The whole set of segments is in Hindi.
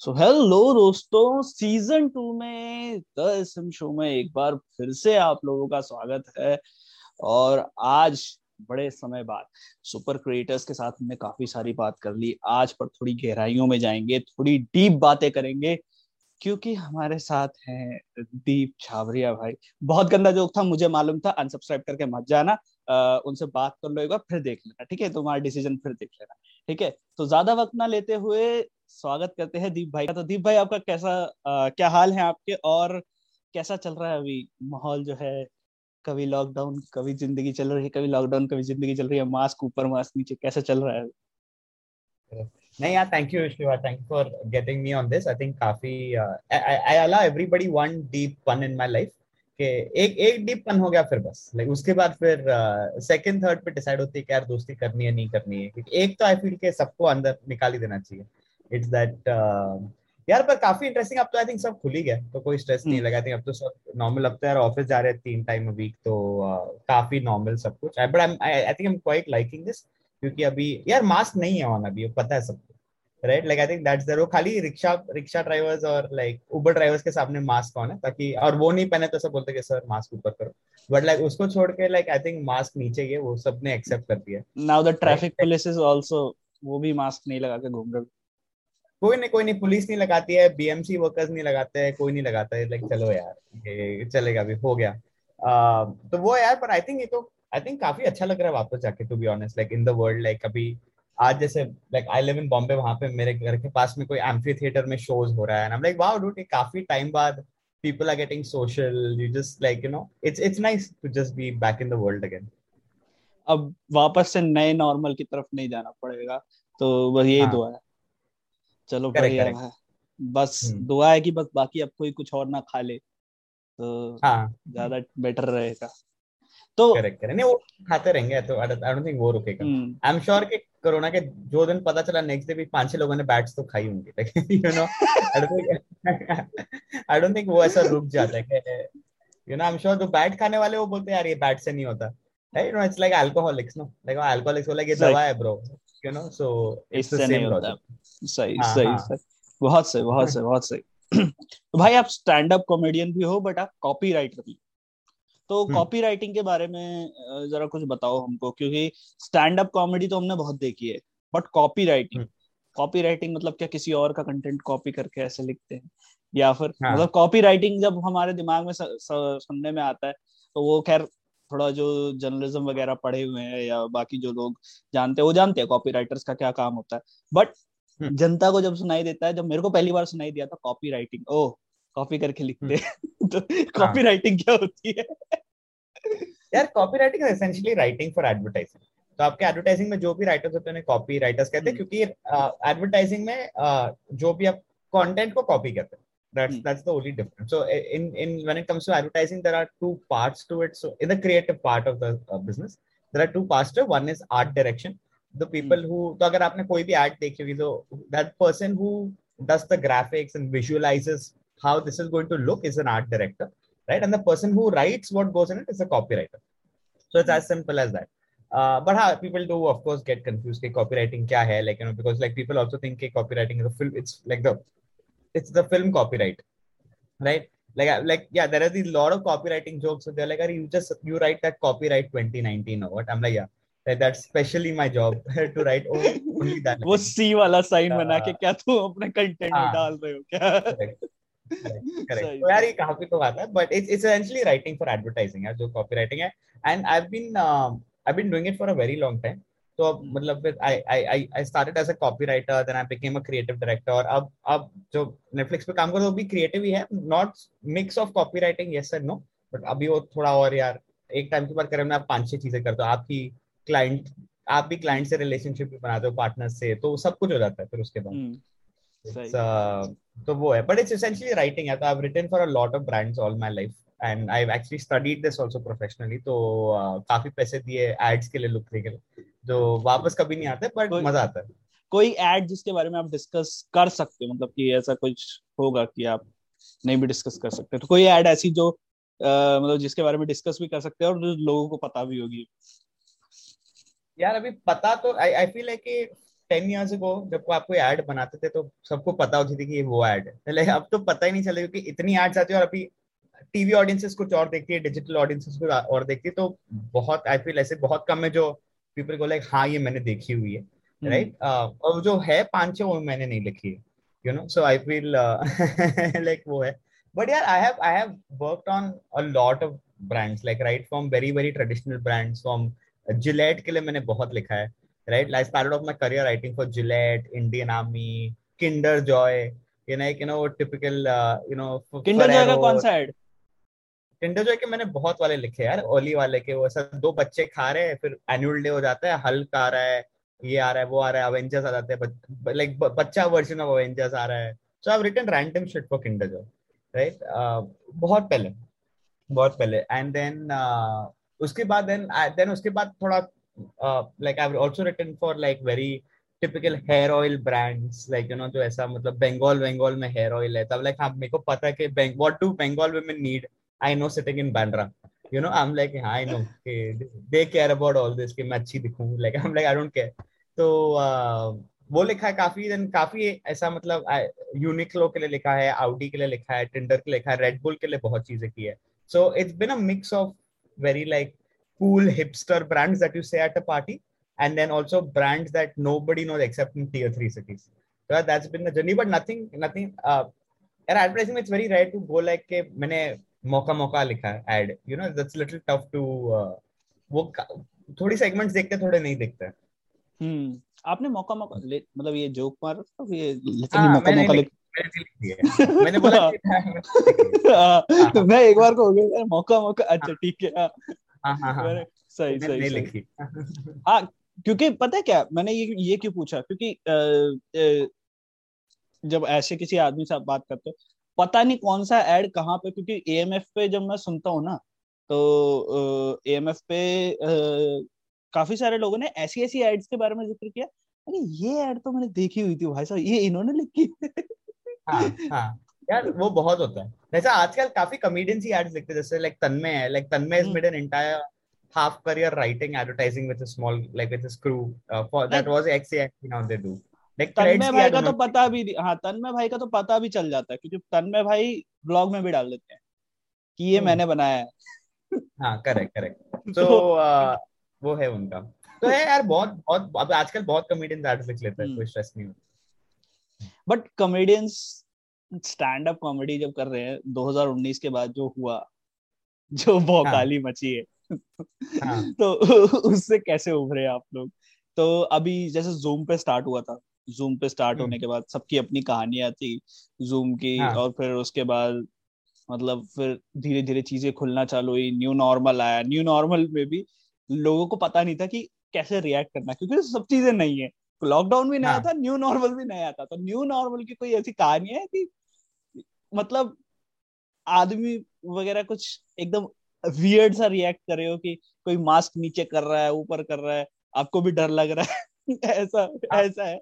सो हेलो दोस्तों सीज़न टू में द एसएम शो में एक बार फिर से आप लोगों का स्वागत है। और आज बड़े समय बाद सुपर क्रिएटर्स के साथ हमने काफ़ी सारी बात कर ली। आज पर थोड़ी गहराइयों में जाएँगे थोड़ी डीप बातें करेंगे क्योंकि हमारे साथ हैं दीप छावरिया भाई। बहुत गंदा जोक था मुझे मालूम था अनसब्सक्राइब करके मत जाना। आ, उनसे बात कर लो एक बार फिर देख लेना ठीक है? तुम्हारा डिसीज़न फिर देख लेना ठीक है? तो ज़्यादा वक्त ना लेते हुए स्वागत करते हैं दीप भाई का। तो दीप भाई आपका कैसा आ, क्या हाल है आपके? और कैसा चल रहा है अभी माहौल जो है? कभी लॉकडाउन कभी ज़िंदगी चल रही है कभी लॉकडाउन कभी ज़िंदगी चल रही है। मास्क ऊपर मास्क नीचे कैसा चल रहा है? नहीं यार thank you Shiva thank for getting me on this I think काफ़ी I allow everybody one deep fun in my life के एक एक डीप पन हो गया फिर बस। लाइक उसके बाद फिर सेकंड थर्ड पे डिसाइड होती है कि यार दोस्ती करनी है नहीं करनी है। एक तो आई फील के सबको अंदर निकाल ही देना चाहिए। इट्स दैट uh, यार पर काफ़ी इंटरेस्टिंग अब तो आई थिंक सब खुल ही गया तो कोई स्ट्रेस नहीं. लगा थिंक अब तो सब नॉर्मल अब तो यार ऑफ़िस जा रहे हैं तीन टाइम अ वीक तो uh, काफ़ी नॉर्मल सब कुछ। But I think I am quite liking this क्योंकि अभी यार मास्क नहीं है ऑन अभी पता है सबको right like I think that's there वो खाली रिक्शा रिक्शा ड्राइवर्स और लाइक उबर ड्राइवर्स के सामने मास्क ऑन है ताकि और वो नहीं पहने तो सब बोलते कि सर मास्क ऊपर करो। बट लाइक उसको छोड़ के लाइक आई थिंक मास्क नीचे गए वो सबने एक्सेप्ट कर दिया। Now the traffic police is also वो भी मास्क नहीं लगा के घूम रहे। कोई नहीं कोई नहीं पुलिस नहीं लगाती है बीएमसी वर्कर्स नहीं लगाते हैं कोई नहीं लगाता है लाइक चलो यार ये चलेगा अभी हो गया। uh, तो वो यार पर आई थिंक ये तो आई थिंक काफ़ी अच्छा लग रहा है वापस जाके to be honest like in the world like अभी आज जैसे like I live in Bombay वहाँ पे मेरे घर के पास में कोई एम्फी थिएटर में शोज़ हो रहा है आई लाइक वाओ डूड काफ़ी टाइम बाद people are getting social you just like you know it's it's nice to just be back in the world again. अब वापस से नए नॉर्मल की तरफ़ नहीं जाना पड़ेगा तो बस यही हाँ. दुआ है। चलो बढ़िया है। बस हम्म। दुआ है कि बस बाकी अब कोई कुछ और ना खा ले तो हाँ. ज़्यादा बेटर रहेगा। तो करेक्ट करेक्ट नहीं वो खाते रहेंगे तो आई डोंट थिंक वो रुकेगा। आई एम श्योर कि कोरोना के जो दिन पता चला नेक्स्ट डे भी पाँच छह लोगों ने बैट्स तो खाई होंगी you know I don't think I don't think वो ऐसा रुक जाता है you know I am sure जो बैट खाने वाले वो बोलते हैं यार ये बैट से नहीं होता। You know it's like alcoholics no like alcoholics बोला ये दवा है bro you know? So it's the same logic सही हाँ, सही हाँ। सही। बहुत सही बहुत सही बहुत सही। तो भाई आप स्टैंड अप कॉमेडियन भी हो बट आप कॉपी राइटर भी। तो कॉपी हम्म। राइटिंग के बारे में जरा कुछ बताओ हमको क्योंकि स्टैंड अप कॉमेडी तो हमने बहुत देखी है but copy writing copy writing मतलब क्या किसी और का कंटेंट कॉपी करके ऐसे लिखते हैं? या फिर हाँ. मतलब कॉपी राइटिंग जब हमारे दिमाग में सुनने में आता है तो वो खैर थोड़ा जो जर्नलिज्म वगैरह पढ़े हुए हैं या बाकी जो लोग जानते हैं वो जानते हैं कॉपी राइटर्स का क्या काम होता है बट हम्म। जनता को जब सुनाई देता है जब मेरे को पहली बार सुनाई दिया था कॉपी राइटिंग ओ कॉपी करके लिखते हम्म। तो कॉपी राइटिंग क्या होती है यार copywriting essentially writing for advertising तो आपके एडवर्टाइजिंग में जो भी राइटर्स होते हैं कॉपी राइटर्स कहते हैं हम्म। क्योंकि एडवर्टाइजिंग में जो भी आप कंटेंट को कॉपी करते हैं that's mm. that's the only difference so in in when it comes to advertising there are two parts to it so in the creative part of the uh, business there are two parts to it one is art direction the people mm. who तो अगर आपने कोई भी ad देखी होगी तो that person who does the graphics and visualizes how this is going to look is an art director right? And the person who writes what goes in it is a copywriter. So it's as simple as that. Uh, but how people do, of course, get confused. Ke copywriting kya hai? Like you know, because like people also think ke copywriting is a film. It's like the it's the film copyright, right? Like like yeah, there are these lot of copywriting jokes. So they're like, Are you just you write that copyright 2019 or what? I'm like, yeah. that's specially my job to write only that. वो सी वाला साइन बना के क्या तू अपने कंटेंट में डाल रहे हो क्या? करेक्ट तो यार ये काफी तो आता है but it's it's essentially writing for advertising है जो कॉपीराइटिंग है and I have been I been doing it for a very long time तो अब. मतलब फिर I I I started as a copywriter then I became a creative director और अब अब जो नेटफ्लिक्स पे काम कर वो भी क्रिएटिव ही है not mix of copywriting yes and no but अभी वो थोड़ा और यार एक टाइम के बाद करें आप पाँच छह चीज़ें करते हो आपकी क्लाइंट आप भी क्लाइंट से रिलेशनशिप भी बनाते हो पार्टनर से तो सब कुछ हो जाता है फिर उसके बाद hmm. Uh, तो वो है बट इट्स एसेंशियली राइटिंग है तो I have written for a lot of brands all my life and I have actually studied this also professionally तो uh, काफ़ी पैसे दिए एड्स के लिए लुक के लिए जो वापस कभी नहीं आते बट मज़ा आता है। कोई एड जिसके बारे में आप डिस्कस कर सकते हो मतलब कि ऐसा कुछ होगा कि आप नहीं भी डिस्कस कर सकते तो कोई एड ऐसी जो uh, मतलब जिसके बारे में डिस्कस भी कर सकते हैं और लोगों को पता भी होगी। यार अभी पता तो आई आई फील है कि टेन ईयर्स को जब आप कोई एड बनाते थे तो सबको पता होती थी कि ये वो एड है। लाइक अब तो पता ही नहीं चले क्योंकि इतनी एड्स आती है और अभी टीवी ऑडियंसेस कुछ और देखती है डिजिटल ऑडियंसेस कुछ और देखती है तो बहुत आई फील ऐसे बहुत कम है जो पीपल को लाइक हाँ ये मैंने देखी हुई है राइट और जो है पाँच छह वो मैंने नहीं लिखी है you know so I feel like वो है बट यार I have I have worked on a lot of brands like right from very very traditional brands from Gillette के लिए मैंने बहुत लिखा है right like started off my career writing for Gillette Indian Army Kinder Joy you know you know typical you know Kinder Joy का कौन सा एड किंडर जॉय के मैंने बहुत वाले लिखे यार ओली वाले के वो ऐसा दो बच्चे खा रहे हैं फिर एनुअल डे हो जाता है हल्क आ रहा है ये आ रहा है वो आ रहा है अवेंजर्स आ जाते हैं लाइक बच्चा वर्जन ऑफ़ अवेंजर्स आ रहा है। So I written random shit for Kinder Joy right बहुत पहले बहुत पहले। एंड देन uh, उसके बाद देन देन उसके बाद थोड़ा like I also written for like very typical hair oil brands like you know जो ऐसा मतलब बंगाल बंगाल में हेयर ऑयल है। तब लाइक हाँ मेरे को पता है कि what do Bengal women need I know sitting in Bandra you know i'm like i know okay, they care about all this कि मैं अच्छी दिखूं like i'm like i don't care तो uh, वो लिखा है काफी देन काफी ऐसा मतलब यूनिक्लो के लिए लिखा है आउडी के लिए लिखा है टिंडर के लिए लिखा है रेडबुल के लिए बहुत चीजें की है so it's been a mix of very like cool hipster brands that you say at a party and then also brands that nobody knows except in tier 3 cities so that's been the journey but nothing nothing uh at advertising it's very rare to go like ke मैंने मौका मौका लिखा है ad you know that's little tough to वो थोड़ी सेगमेंट्स देखते थोड़े नहीं देखते। हम्म आपने मौका मौका मतलब ये जोक मार तो ये लिटरली हाँ, मौका मौका लिख मैंने बोला हाँ। मैं एक बार को हो गया मौका मौका अच्छा ठीक है। हाँ हाँ हाँ सही सही नहीं लिखी। हाँ क्योंकि पता है क्या मैंने ये ये क्यों पूछा? क्योंकि जब ऐसे किसी आदमी से आप बात करते हो पता नहीं कौन सा एड कहाँ पे क्योंकि एएमएफ पे जब मैं सुनता हूँ ना तो एएमएफ पे आ, काफ़ी सारे लोगों ने ऐसी ऐसी एड्स के बारे में ज़िक्र किया। अरे ये एड तो मैंने देखी हुई थी भाई साहब ये इन्होंने लिखी हाँ हाँ। यार वो बहुत होता है। जैसे आजकल काफ़ी कॉमेडियंस ही एड्स लिखते हैं जैसे लाइक तन्मय है। Like Tanmay is made an entire half career writing advertising with a small like with a screw uh, for that was actually now they do Tanmay भाई का तो पता भी हाँ तन्मय भाई का तो पता भी चल जाता है क्योंकि तन्मय भाई ब्लॉग में भी डाल देते हैं कि ये मैंने बनाया है। हाँ करेक्ट करेक्ट तो वो है उनका। तो है यार बहुत बहुत अब आजकल बहुत कॉमेडियंस एड्स लिख लेते हैं कोई स्ट्रेस नहीं but comedians stand up comedy जब कर रहे हैं 2019 के बाद जो हुआ जो भौकाली हाँ. मची है हाँ. तो उससे कैसे उभरे आप लोग? तो अभी जैसे जूम पे स्टार्ट हुआ था जूम पे स्टार्ट होने हम्म। के बाद सबकी अपनी कहानियाँ थी जूम की हाँ. और फिर उसके बाद मतलब फिर धीरे धीरे चीज़ें खुलना चालू हुई न्यू नॉर्मल आया न्यू नॉर्मल में भी लोगों को पता नहीं था कि कैसे रिएक्ट करना क्योंकि सब चीज़ें नहीं है लॉकडाउन भी नया हाँ. था न्यू नॉर्मल भी नया था तो न्यू नॉर्मल की कोई ऐसी कहानी है कि मतलब आदमी वगैरह कुछ एकदम वियर्ड सा रिएक्ट कर रहे हो कि कोई मास्क नीचे कर रहा है ऊपर कर रहा है आपको भी डर लग रहा है ऐसा हाँ, ऐसा है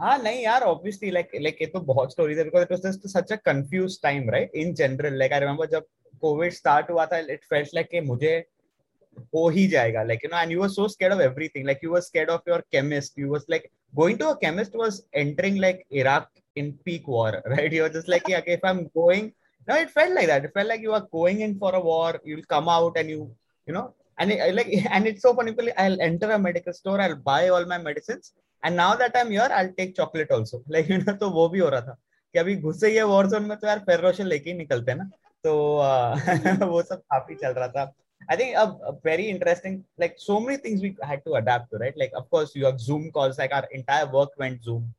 हाँ नहीं यार ऑब्वियसली लाइक लाइक ये तो बहुत स्टोरीज है because it was just such a confuse time right in general like I remember जब कोविड स्टार्ट हुआ था इट फेल्ट लाइक कि मुझे हो ही जाएगा like you know and you were so scared of everything like you were scared of your chemist you was like going to a chemist was entering like Iraq in peak war right you were just like okay if i'm going no it felt like that it felt like you are going in for a war you'll come out and you you know and it, like and it's so funny i'll enter a medical store i'll buy all my medicines and now that i'm here i'll take chocolate also like you know तो वो भी हो रहा था कि अभी घुसे ही वॉर जोन में तो यार फेरोशन लेके ही निकलते हैं ना तो वो सब काफ़ी चल रहा था I think a, a, very interesting, like so many things we had to adapt to, right? Like, of course, you have Zoom calls, like our entire work went Zoom,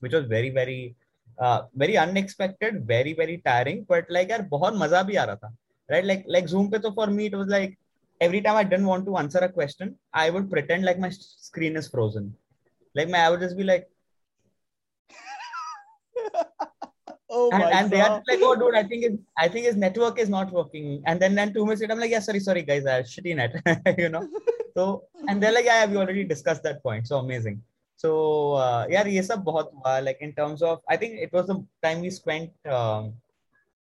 which was very, very, uh, very unexpected, very, very tiring. But like, यार बहुत मज़ा भी आ रहा था, right? Like, like Zoom पे तो for me it was like every time I didn't want to answer a question, I would pretend like my screen is frozen. Like, my I would just be like, oh and, and they are like, oh, dude, I think it, I think his network is not working. And then then two minutes later, I'm like, yeah, sorry, sorry, guys, I shitty net, you know. So and they're like, yeah, we already discussed that point. So amazing. So uh, yeah, ये सब बहुत हुआ. Like in terms of, I think it was the time we spent. Um,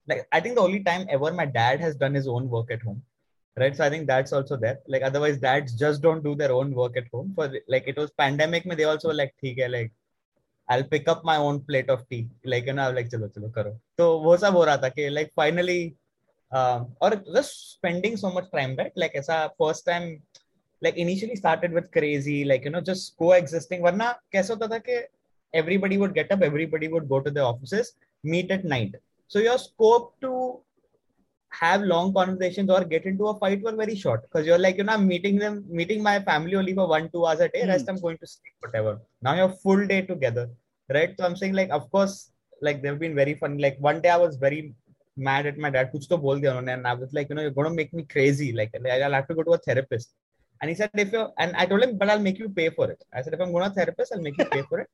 like I think the only time ever my dad has done his own work at home. right so i think that's also there like otherwise dads just don't do their own work at home for like it was pandemic mein they also were like theek hai like i'll pick up my own plate of tea like you know like chalo chalo karo तो वो सब हो रहा था कि like finally uh, और just spending so much time right like ऐसा first time like initially started with crazy like you know just coexisting वरना कैसे होता था कि everybody would get up everybody would go to the offices meet at night so your scope to have long conversations or get into a fight were very short because you're like you know i'm meeting them meeting my family only for one two hours a day mm. rest i'm going to sleep whatever now you're full day together right so i'm saying like of course like they've been very fun like one day i was very mad at my dad kuch to bol diya and i was like you know you're going to make me crazy like i'll have to go to a therapist and he said if you and i told him but i'll make you pay for it i said if i'm going to a therapist i'll make you pay for it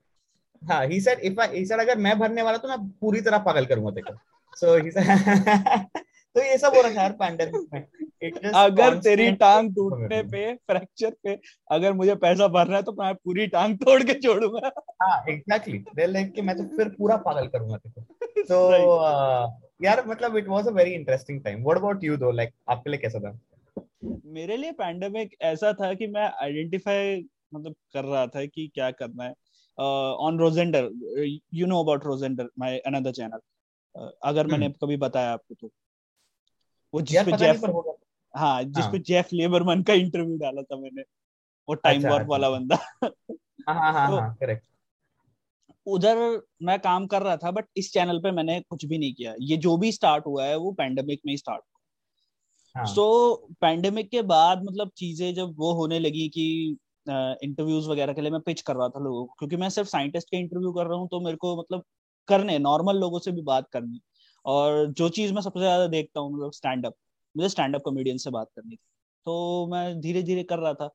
हाँ he said if I he said अगर मैं भरने वाला तो मैं पूरी तरह पागल करूंगा देखो so he said तो ये सब हो रहा है यार पैंडेमिक में। अगर तेरी टांग टूटने पे फ्रैक्चर पे अगर मुझे पैसा भरना है तो मैं पूरी टांग तोड़ के छोड़ूँगा। हाँ एग्जैक्टली दे लाइक कि मैं तो फिर पूरा पागल करूँगा तेरे तो यार मतलब it was a very interesting time what about you though like आपके लिए कैसा था? मेरे लिए पैंडेमिक ऐसा था कि मैं आइडेंटिफाई मतलब कर रहा था कि क्या करना है। On Rosender you know about Rosender my another channel अगर मैंने हम्म। कभी बताया आपको तो। वो जिस पे जेफ हाँ जिस पे जेफ लेबरमैन का इंटरव्यू डाला था मैंने वो टाइम वॉर्प अच्छा, वाला अच्छा। बंदा। हाँ हाँ हाँ करेक्ट तो उधर मैं काम कर रहा था बट इस चैनल पे मैंने कुछ भी नहीं किया। ये जो भी स्टार्ट हुआ है वो पैंडेमिक में ही स्टार्ट हुआ। सो पैंडेमिक के बाद मतलब चीज़ें जब वो होने लगी कि इंटरव्यूज़ वगैरह के लिए मैं पिच कर रहा था लोगों को क्योंकि मैं सिर्फ़ साइंटिस्ट के इंटरव्यू कर रहा हूँ तो मेरे को मतलब करने नॉर्मल लोगों से भी बात करनी। और जो चीज़ मैं सबसे ज़्यादा देखता हूँ मतलब स्टैंड अप मुझे स्टैंड अप कॉमेडियन से बात करनी थी। तो मैं धीरे धीरे कर रहा था।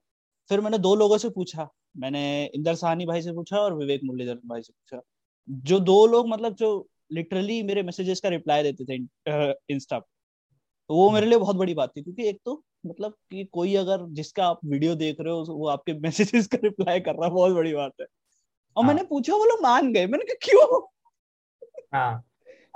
फिर मैंने दो लोगों से पूछा। मैंने इंदर साहनी भाई से पूछा और विवेक मुरलीधर भाई से पूछा। जो दो लोग मतलब जो लिटरली मेरे मैसेजेस का रिप्लाई देते थे इंस्टा पर तो वो मेरे लिए बहुत बड़ी बात थी। क्योंकि एक तो मतलब कि कोई अगर जिसका आप वीडियो देख रहे हो वो आपके मैसेजेस का रिप्लाई कर रहा है बहुत बड़ी बात है। और हाँ. मैंने पूछा वो लोग मान गए। मैंने कहा क्यों? हाँ।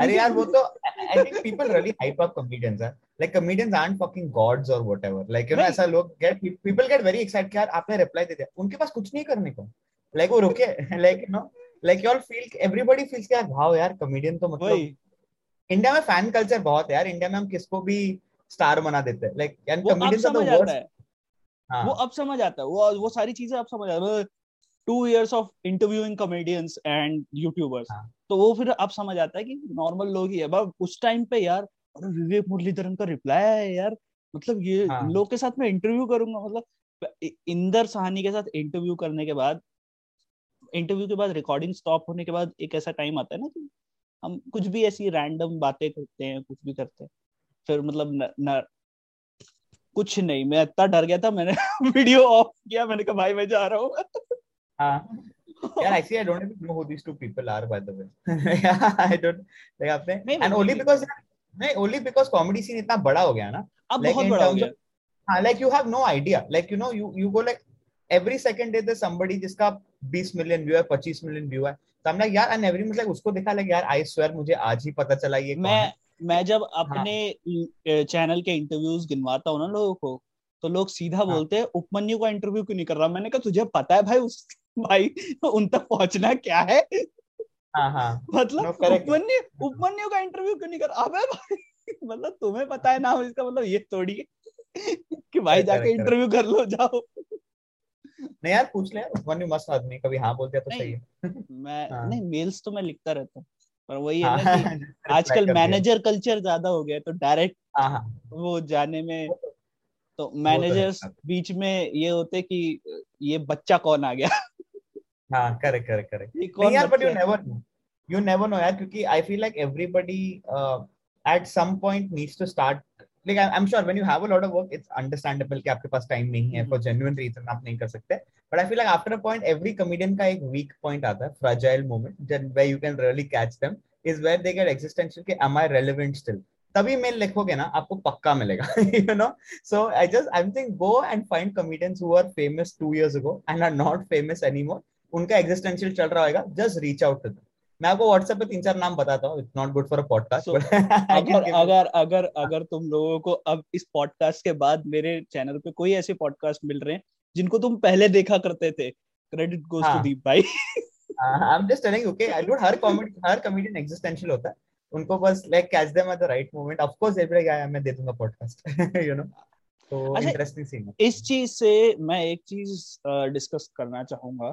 अरे यार वो तो I think people really hype up comedians है। Like comedians aren't fucking gods और व्हाटएवर लाइक यू नो ऐसा लोग get people get very excited यार आपने रिप्लाई दे दिया। उनके पास कुछ नहीं करने को। लाइक वो रुके like you know like you all feel everybody feels कि यार वाओ यार कॉमेडियन तो मतलब इंडिया में फ़ैन कल्चर बहुत है यार। इंडिया में हम किसको भी स्टार बना देते हैं। लाइक यार कॉमेडियंस आर द वर्स्ट वो अब समझ आता है। वो वो सारी चीज़ें अब समझ आता है। Two years of interviewing comedians and YouTubers. तो वो फिर अब समझ आता है कि नॉर्मल लोग ही है। बस उस टाइम पे यार अरे विवेक मुरलीधरन का रिप्लाई है यार। मतलब ये हाँ. लोग के साथ मैं इंटरव्यू करूँगा मतलब इंदर सहानी के साथ इंटरव्यू करने के बाद इंटरव्यू के बाद रिकॉर्डिंग स्टॉप होने के बाद एक ऐसा टाइम आता है ना कि हम कुछ भी ऐसी रैंडम बातें करते हैं कुछ भी करते हैं। फिर मतलब न, न कुछ नहीं मैं इतना डर गया था मैंने वीडियो ऑफ़ किया मैंने कहा भाई मैं जा रहा हूँ। हाँ yeah, actually, I don't even know who these two people are, by the way. yeah, I don't like आपने and only because नहीं only because comedy scene इतना बड़ा हो गया ना अब like, बहुत बड़ा हो गया हाँ like you have no idea like you know you you go like every second day there's somebody जिसका 20 million view है 25 million view है तो हम लाइक यार एंड एवरी मतलब उसको देखा लाइक यार आई स्वेयर मुझे आज ही पता चला ये मैं मैं जब अपने हाँ. चैनल के इंटरव्यूज़ गिनवाता हूँ ना लोगों को तो लोग सीधा हाँ. बोलते हैं उपमन्यु का इंटरव्यू क्यों नहीं कर रहा? मैंने कहा तुझे पता है भाई उस भाई उन तक पहुँचना क्या है? हाँ हाँ। मतलब उपमन्यु उपमन्यु का इंटरव्यू क्यों नहीं कर अबे भाई मतलब तुम्हें पता है ना इसका मतलब ये थोड़ी कि भाई जाके इंटरव्यू कर लो जाओ। नहीं यार पूछ ले उपमन्यु मस्त आदमी कभी हाँ बोल दिया तो सही है। मैं हाँ. नहीं मेल्स तो मैं लिखता रहता हूँ पर वही है ना हाँ, कि आजकल मैनेजर कल्चर ज़्यादा हो गया तो डायरेक्ट हाँ, हाँ। वो जाने में तो मैनेजर्स बीच में ये होते कि ये बच्चा कौन आ गया? हाँ करे करे करे यार but you you never know क्योंकि I feel like everybody at some आप नहीं कर सकते। But I feel after point every comedian का एक वीक पॉइंट आता है fragile moment then where you can really catch them is where they get existential कि एम आई रेलेवेंट स्टिल तभी मेल लिखोगे ना आपको पक्का मिलेगा you know so I just I think go and find comedians who are famous two years ago and are not famous anymore उनका एग्जिस्टेंशियल चल रहा होगा जस्ट रीच आउट टू मैं आपको व्हाट्सएप पे तीन चार नाम बताता हूँ it's not good for a podcast अगर अगर अगर अगर तुम लोगों को अब इस पॉडकास्ट के बाद मेरे चैनल पे कोई ऐसे पॉडकास्ट मिल रहे हैं जिनको तुम पहले देखा करते थे क्रेडिट गोस टू दीप भाई। I am just telling okay I don't her comedy हर कॉमेडियन एग्जिस्टेंशियल होता है। उनको बस like catch them at the right moment of course every guy मैं दे दूँगा पॉडकास्ट यू नो तो इंटरेस्टिंग अच्छा, सीन इस चीज़ से मैं एक चीज़ डिस्कस uh, करना चाहूँगा।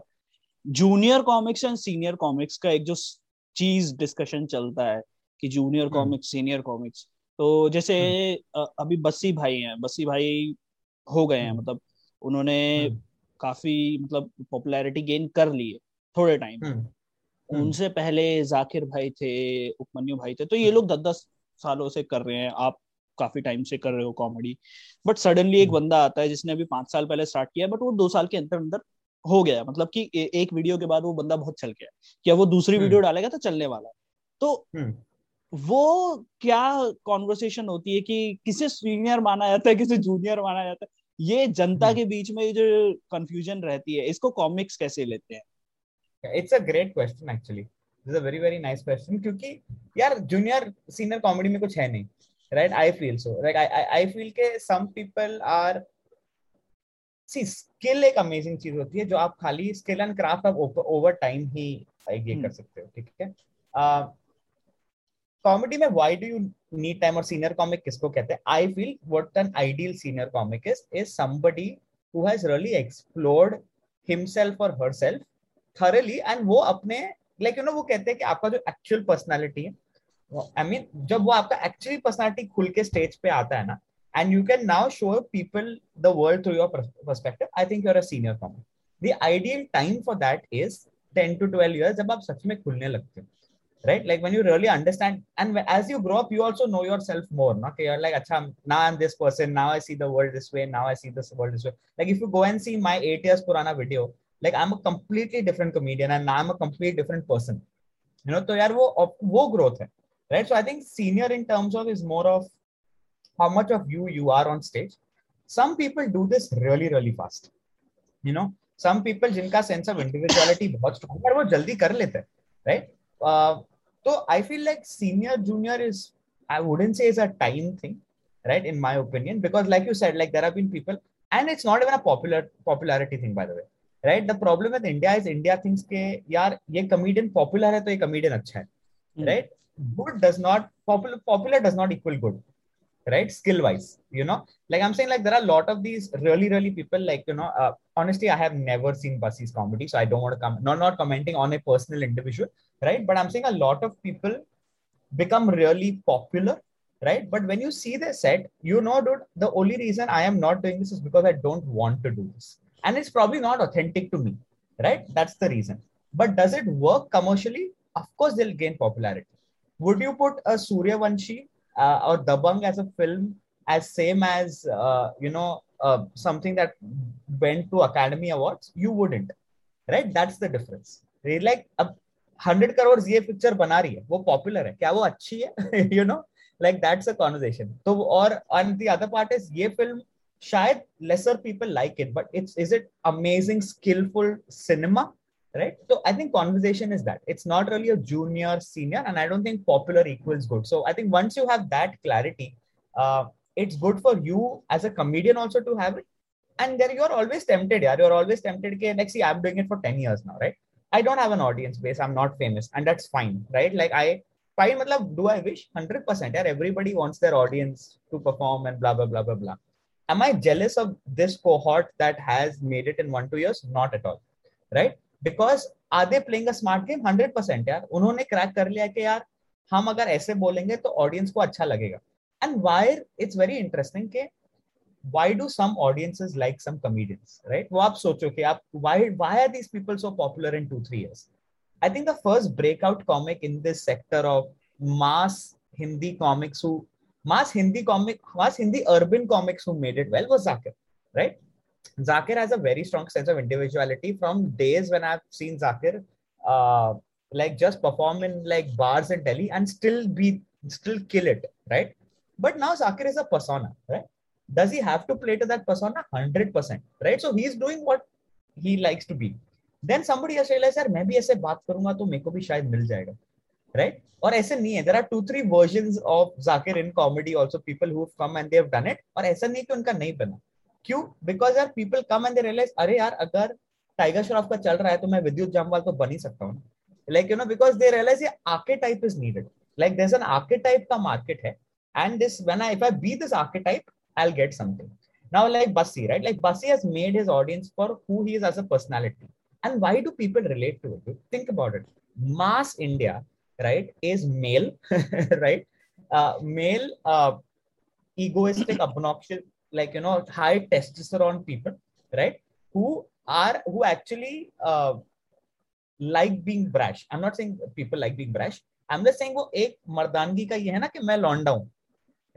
Junior comics and senior comics का एक जो चीज़ डिस्कशन चलता है कि जूनियर कॉमिक्स सीनियर कॉमिक्स तो जैसे हम्म। अभी बसी भाई हैं बसी भाई हो गए हैं हम्म। मतलब उन्होंने हम्म। काफ़ी मतलब पॉपुलैरिटी गेन कर ली है थोड़े टाइम उनसे पहले जाकिर भाई थे उपमन्यु भाई थे तो ये लोग दस दस सालों से कर रहे हैं आप काफ़ी टाइम से कर रहे हो कॉमेडी बट सडनली एक बंदा आता है जिसने अभी पाँच साल पहले स्टार्ट किया बट वो दो साल के अंदर अंदर हो गया मतलब कि एक वीडियो के बाद वो बंदा बहुत चल गया क्या वो दूसरी वीडियो हम्म। डालेगा तो चलने वाला है तो हम्म। वो क्या कॉन्वर्सेशन होती है कि किसे सीनियर माना जाता है किसे जूनियर माना जाता है ये जनता हम्म। के बीच में जो कंफ्यूजन रहती है इसको कॉमिक्स कैसे लेते हैं it's a great question actually it's a very very nice question क्योंकि यार जूनियर सीनियर कॉमेडी में कुछ है नहीं right I feel so like I I feel के some people are see skill एक अमेजिंग चीज़ होती है जो आप खाली स्किल एंड क्राफ्ट आप ओवर टाइम ही ये कर हम्म। सकते हो ठीक है? कॉमेडी में why do you need time और सीनियर कॉमिक किसको कहते हैं? I feel what an ideal senior comic is is somebody who has really explored himself और हरसेल्फ थरली एंड वो अपने लाइक यू नो वो कहते हैं कि आपका जो एक्चुअल पर्सनैलिटी है आई मीन जब वो आपका एक्चुअली पर्सनैलिटी खुल के स्टेज पे आता है ना and you can now show people the world through your perspective I think you're a form the ideal time for that is ten to twelve year जब आप सच में खुलने लगते हो right like when you really understand and as you grow up you also know your self more not you're like अच्छा ना an this person now I see the this way now I see this world this way like if you go and see my eight years पुराना video like i'm a completely different comedian and now i'm a completely different person you know तो यार वो वो growth है right so i think senior in terms of is more of how much of you you are on stage some people do this really really fast you know some people जिनका sense of individuality बहुत strong है वो जल्दी कर लेते हैं right uh, तो I feel like senior junior is I wouldn't say is a time thing right in my opinion because like you said like there have been people and it's not even a popular popularity thing by the way right the problem with India is India thinks के यार ये comedian popular है तो ये comedian अच्छा है hmm. right good does not popular popular does not equal good right skill wise you know like i'm saying like there are a lot of these really really people like you know uh, honestly i have never seen Bassy's comedy so i don't want to come not not commenting on a personal individual right but i'm saying a lot of people become really popular right but when you see their set you know dude the only reason i am not doing this is because i don't want to do this and it's probably not authentic to me right that's the reason but does it work commercially of course they'll gain popularity would you put a surya vanshi uh, or Dabangg as a film as same as uh, you know uh, something that went to Academy Awards, you wouldn't, right? That's the difference. Like अब हंड्रेड करोड़ ये पिक्चर बना रही है वो पॉपुलर है क्या वो अच्छी है you know like that's a conversation तो और and the other part is ये film shayad lesser people like it but it's is it amazing skillful cinema right? So i think conversation is that. It's not really a junior senior and i don't think popular equals good. So i think once you have that clarity uh, it's good for you as a comedian also to have it. And there you're always tempted yeah you're always tempted okay like see i'm doing it for 10 years now right? I don't have an audience base. I'm not famous. And that's fine right? Like i fine matlab, do i wish? 100% yeah everybody wants their audience to perform and blah blah blah blah blah am i jealous of this cohort that has made it in one two years not at all right because are they playing a smart game hundred percent यार उन्होंने क्रैक कर लिया कि यार हम अगर ऐसे बोलेंगे तो ऑडियंस को अच्छा लगेगा and why it's very interesting के why do some audiences like some comedians right वो आप सोचो कि आप why why are these people so popular in two three years I think the first breakout comic in this sector of mass Hindi comics who mass Hindi comic mass Hindi urban comics who made it well was Zakir right Zakir has a very strong sense of individuality from days when I've seen Zakir uh, like just perform in like bars in Delhi and still be still kill it, right? But now Zakir is a persona, right? Does he have to play to that persona? 100%, right? So he's doing what he likes to be. Then somebody else realise यार मैं भी ऐसे बात करूंगा तो मेरे को भी शायद मिल जाएगा राइट और ऐसे नहीं है. There are two three version of Zakir in comedy also people who come and done it और ऐसा नहीं कि उनका नहीं बना. क्यों? बिकॉज़ यार people come and they realise अरे यार अगर टाइगर श्रॉफ का चल रहा है तो मैं विद्युत जामवाल तो बन ही सकता हूँ. Like you know because they realise ये archetype is needed like there an archetype का मार्केट है. And this when I if I be this archetype I get something now like Bassi, right? Like Bassi has made his audience for who he is as a personality. And why do people relate to it? Think about it. Mass India, right is male right? Uh, male uh, egoistic obnoxious like you know high testosterone people right? Who are who actually uh, like being brash. I'm not saying people like being brash. I'm just saying wo ek mardangi ka ye hai na ki main londa hu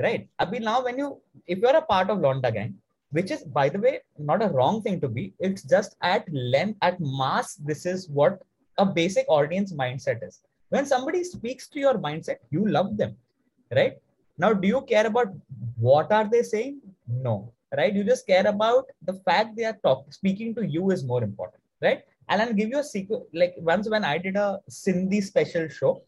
right? abhi now when you if you are a part of londa gang which is by the way not a wrong thing to be it's just at length at mass this is what a basic audience mindset is when somebody speaks to your mindset you love them right now do you care about what are they saying no right? You just care about the fact they are talking, speaking to you is more important, right? And I'll give you a sequel. Like once when I did a Sindhi special show,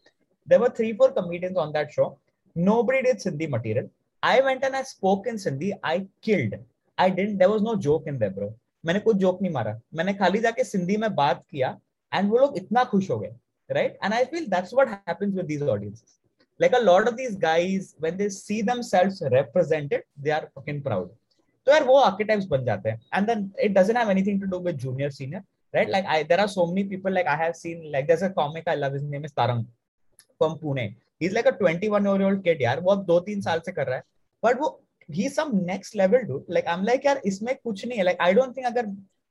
there were three, four comedians on that show. Nobody did Sindhi material. I went and I spoke in Sindhi. I killed. I didn't. There was no joke in there, bro. मैंने कुछ जोक नहीं मारा मैंने खाली जाके सिंधी में बात किया एंड वो लोग इतना खुश हो गए Right? And i feel that's what happens with these audiences. Like a lot of these guys when they see themselves represented they are fucking proud. तो यार वो आर्किटाइप्स बन जाते हैं. And then it doesn't have anything to do with junior senior right like I there are so many people like I have seen like there is a comic I love his name is Tarang from Pune he is like a 21 year old kid यार. वो दो तीन साल से कर रहा है. बट वो ही some next level do like I am like यार इसमें कुछ नहीं है. लाइक आई डोंट थिंक अगर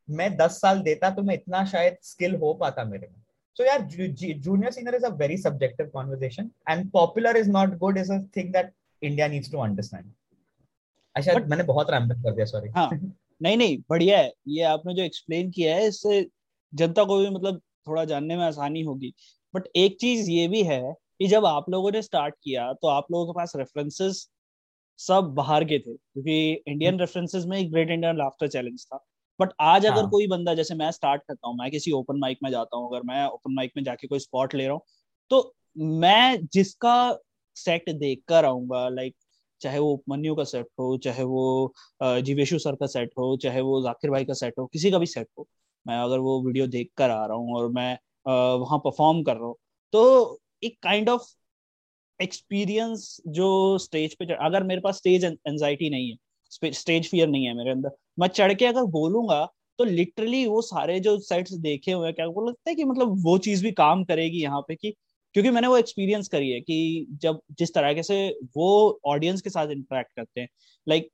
मैं 10 साल देता तो मैं इतना शायद स्किल हो पाता मेरे में. So yeah junior senior is a very subjective conversation and popular is not good is a thing that india needs to understand. अच्छा But, मैंने बहुत रैम्पेंट कर दिया सॉरी हाँ नहीं नहीं बढ़िया है। ये आपने जो एक्सप्लेन किया है इससे जनता को भी मतलब थोड़ा जानने में आसानी होगी। बट एक चीज़ ये भी है कि जब आप लोगों ने स्टार्ट किया तो आप लोगों के पास रेफरेंसेस सब बाहर के थे क्योंकि इंडियन रेफरेंसेस में ग्रेट इंडियन लाफ्टर चैलेंज था। बट आज अगर हाँ. कोई बंदा जैसे मैं स्टार्ट करता हूँ मैं किसी ओपन माइक में जाता हूँ अगर मैं ओपन माइक में जाके कोई स्पॉट ले रहा हूँ तो मैं जिसका सेट देख कर आऊँगा लाइक चाहे वो उपमन्यु का सेट हो चाहे वो जीवेशु सर का सेट हो चाहे वो जाकिर भाई का सेट हो किसी का भी सेट हो मैं अगर वो वीडियो देख कर आ रहा हूँ और मैं वहाँ परफॉर्म कर रहा हूँ तो एक काइंड ऑफ़ एक्सपीरियंस जो स्टेज पे अगर मेरे पास स्टेज एंजाइटी नहीं है स्टेज फियर नहीं है मेरे अंदर मैं चढ़ के अगर बोलूँगा तो लिटरली वो सारे जो सेट्स देखे हुए क्या वो लगता है कि मतलब वो चीज़ भी काम करेगी यहाँ पे कि, क्योंकि मैंने वो एक्सपीरियंस करी है कि जब जिस तरीके से वो ऑडियंस के साथ इंटरेक्ट करते हैं लाइक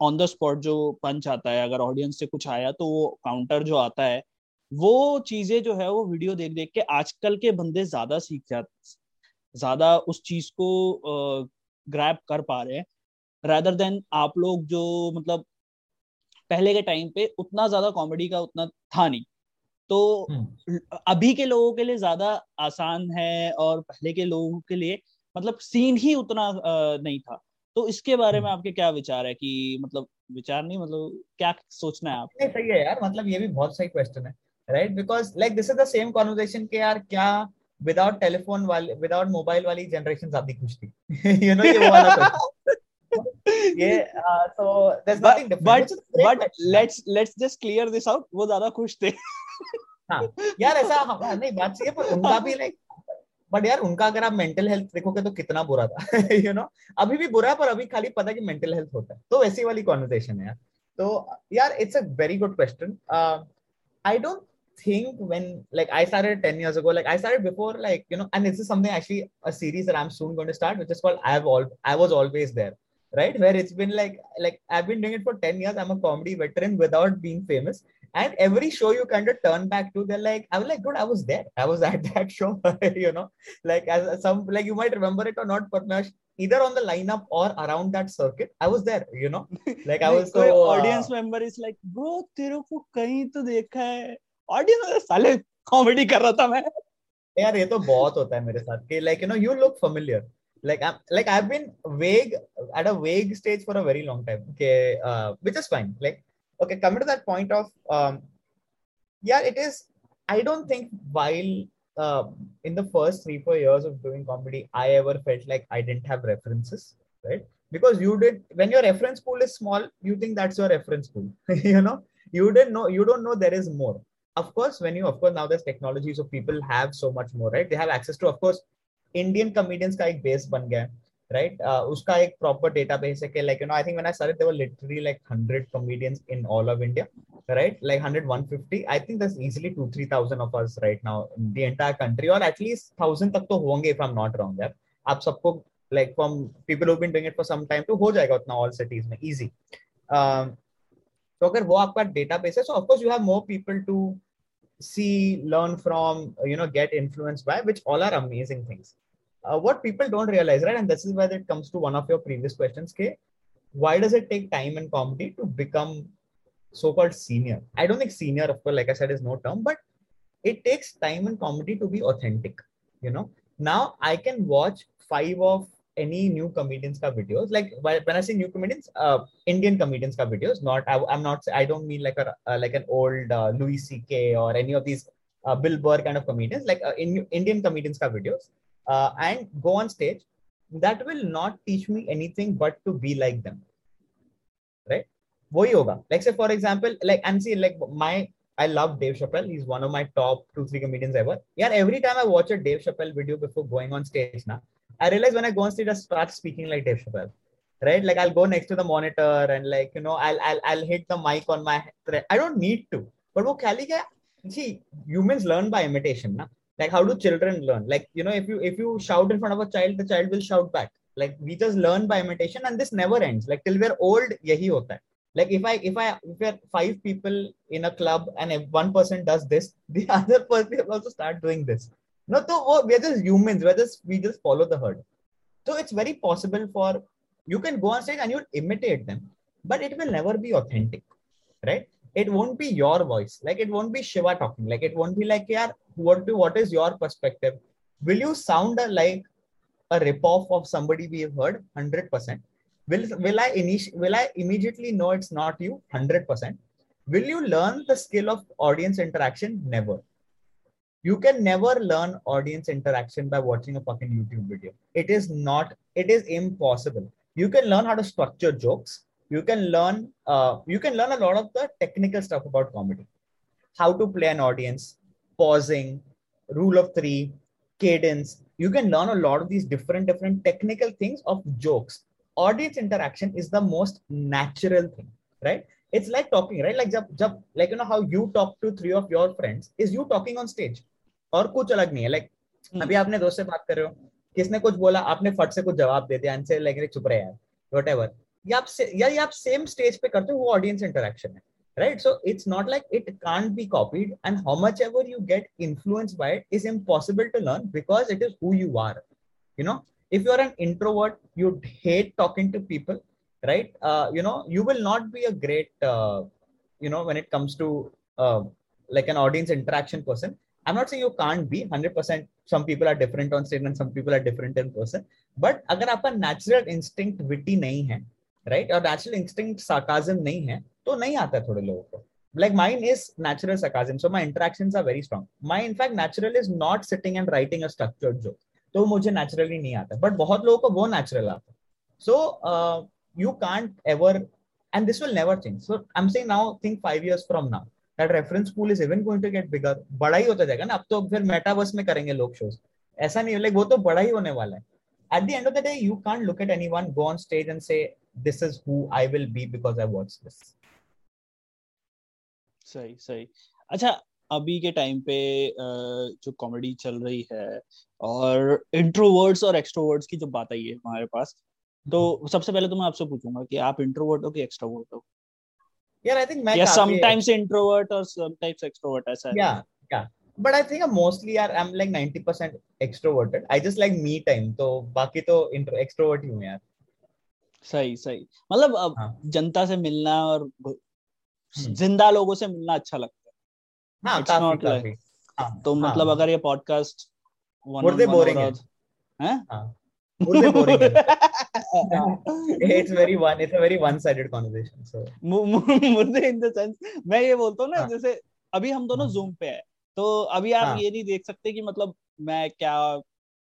ऑन द स्पॉट जो पंच आता है, अगर ऑडियंस से कुछ आया तो वो काउंटर जो आता है, वो चीज़ें जो है वो वीडियो देख देख के आजकल के बंदे ज़्यादा सीख जाते ज़्यादा उस चीज़ को ग्रैप कर पा रहे हैं रादर देन आप लोग जो मतलब पहले के टाइम पे उतना ज़्यादा कॉमेडी का उतना था नहीं। तो हम्म। अभी के लोगों के लिए ज़्यादा आसान है और पहले के लोगों के लिए मतलब सीन ही उतना नहीं था। तो इसके बारे में हम्म। आपके क्या विचार है कि मतलब विचार नहीं मतलब क्या सोचना है आप? सही है यार मतलब ये भी बहुत सही क्वेश्चन है right because like this is the same conversation के यार क्या विदाउट टेलीफोन वाले विदाउट मोबाइल वाली जनरेशन ज़्यादा खुश थी। यू नो ये वाला ये so there is nothing different but but let's let's just clear this out वो ज़्यादा खुश थे। हाँ यार ऐसा हाँ, नहीं बात सही है पर उनका भी लाइक बट यार उनका अगर आप मेंटल हेल्थ देखोगे तो कितना बुरा था यू you नो know? अभी भी बुरा है पर अभी खाली पता है कि मेंटल हेल्थ होता है। तो वैसी वाली कॉन्वर्सेशन है यार। तो यार it's a very good question I don't think when like I started 10 years ago, like I started before, like you know, and this is something actually a series that I'm soon going to start, which is called I've all I was always there, right? Where it's been like like I've been doing it for 10 years. I'm a comedy veteran without being famous, and every show you kind of turn back to they're like i was like dude i was there i was at that show you know like as some like you might remember it or not but either on the lineup or around that circuit i was there you know like i was so audience uh, member is like bro तेरे को कहीं तो देखा है ऑडियंस साले कॉमेडी कर रहा था मैं यार ये तो बहुत होता है मेरे साथ कि like you know you look familiar like I'm like I've been vague at a vague stage for a very long time okay uh, which is fine like okay coming to that point of um yeah it is I don't think while uh, in the first three four years of doing comedy, I ever felt like I didn't have references, right? Because you did when your reference pool is small, you think that's your reference pool. you know, you didn't know you don't know there is more. Of course, when you of course now there's technology, so people have so much more, right? They have access to, of course, Indian comedians का एक बेस बन गया राइट उसका एक प्रॉपर डेटा बेस है like you know I think when I started there were literally like 100 comedians in all of India right like 100 150 I think that's easily 2 3000 of us right now in the entire country और एटलीस्ट 1000 तक तो होंगे if I am not wrong यार। आप सबको like from people who been doing it for some time तो हो जाएगा उतना ऑल सिटीज़ में इजी तो अगर वो आपका डेटा है so of course you have more people to see learn from you know get influence by which all are amazing things uh, what people don't realize, right? And this is where it comes to one of your previous questions, K. Why does it take time and comedy to become so-called senior? I don't think senior, of course, like I said, is no term, but it takes time and comedy to be authentic. You know, now I can watch five of any new comedians ka videos. Like when I say new comedians, uh, Indian comedians ka videos. Not I, am not. I don't mean like a uh, like an old uh, Louis C.K. or any of these uh, Bill Burr kind of comedians. Like uh, in, Indian comedians ka videos uh, and go on stage, that will not teach me anything but to be like them. Right? वही होगा like say for example like and see like my I love Dave Chappelle. He's one of my top two, three comedians ever. Yeah, every time I watch a Dave Chappelle video before going on stage now, I realize when I go on stage, I start speaking like Dave Chappelle. Right? Like I'll go next to the monitor and like, you know, I'll I'll I'll hit the mic on my I don't need to. But वो खाली क्या see humans learn by imitation ना like how do children learn? Like you know if you if you shout in front of a child the child will shout back. Like we just learn by imitation and this never ends. Like till we're old yahi hota like if i if i if we're five people in a club and if one person does this the other person will also start doing this. No so oh, we're just humans. We're just we just follow the herd. So it's very possible for you can go on stage and you'll imitate them but it will never be authentic right? It won't be your voice. Like it won't be shiva talking. Like it won't be like yeah what do what is your perspective? Will you sound like a rip-off of somebody we have heard? 100% will will i initi- will i immediately know it's not you? 100% will you learn the skill of audience interaction? Never. You can never learn audience interaction by watching a fucking youtube video. It is not it is impossible. You can learn how to structure jokes. You can learn uh, you can learn a lot of the technical stuff about comedy. How to play an audience pausing rule of three cadence you can learn a lot of these different different technical things of jokes audience interaction is the most natural thing right it's like talking right like jab, jab, like you know how you talk to three of your friends is you talking on stage और कुछ अलग नहीं है लाइक like, अभी आपने दोस्त से बात कर रहे हो किसने कुछ बोला आपने फट से कुछ जवाब दे दिया आंसर लाइक चुप रहे यार वट एवर या आप या ये आप सेम स्टेज पे करते हो वो ऑडियंस इंटरेक्शन है right? So it's not like it can't be copied and how much ever you get influenced by it is impossible to learn because it is who you are. You know if you're an introvert you hate talking to people right? Uh, you know you will not be a great uh, you know when it comes to uh, like an audience interaction person. I'm not saying you can't be. 100% some people are different on stage and some people are different in person. But agar aapka natural instinct witty nahi hai right? Or natural instinct sarcasm nahi hai तो नहीं आता थोड़े लोगों को। Like mine is natural sarcasm so my interaction are very strong my in fact natural is not sitting and writing a structured तो मुझे नेचुरली नहीं आता। बट बहुत लोगों को वो नेचुरल आता। So you can't ever and this will never change so I am saying now think five years from now that reference pool is even going to get bigger बड़ा ही होता जाएगा ना। अब तो फिर मेटावर्स में करेंगे लोग शोज़ ऐसा नहीं लाइक वो तो बड़ा ही होने वाला है। At the end of the day you can't look at anyone go on stage and say this is who I will be because I watch this सही सही अच्छा अभी के टाइम पे जो कॉमेडी चल रही है और इंट्रोवर्ड्स और एक्सट्रोवर्ड्स की जो बात आई है हमारे पास तो सबसे पहले तो मैं आपसे पूछूँगा कि आप इंट्रोवर्ट हो कि एक्सट्रोवर्ट हो यार आई थिंक मैं या समटाइम्स इंट्रोवर्ट और समटाइम्स एक्सट्रोवर्ट ऐसा है या या but I think I'm mostly यार I'm like 90% extroverted. I just like me time. तो बाकी तो extrovert ही हूँ यार. सही सही मतलब हाँ. जनता से मिलना और। ज़िंदा लोगों से मिलना अच्छा लगता है हाँ, काफ़ी, काफ़ी. हाँ, तो हाँ. मतलब अगर ये पॉडकास्ट मुर्दे बोरिंग है हैं हाँ मुर्दे बोरिंग है कन्वर्सेशन मुर्दे इन द सेंस मैं ये बोलता हूँ ना हाँ. जैसे अभी हम दोनों जूम हाँ। पे है तो अभी आप हाँ. ये नहीं देख सकते कि मतलब मैं क्या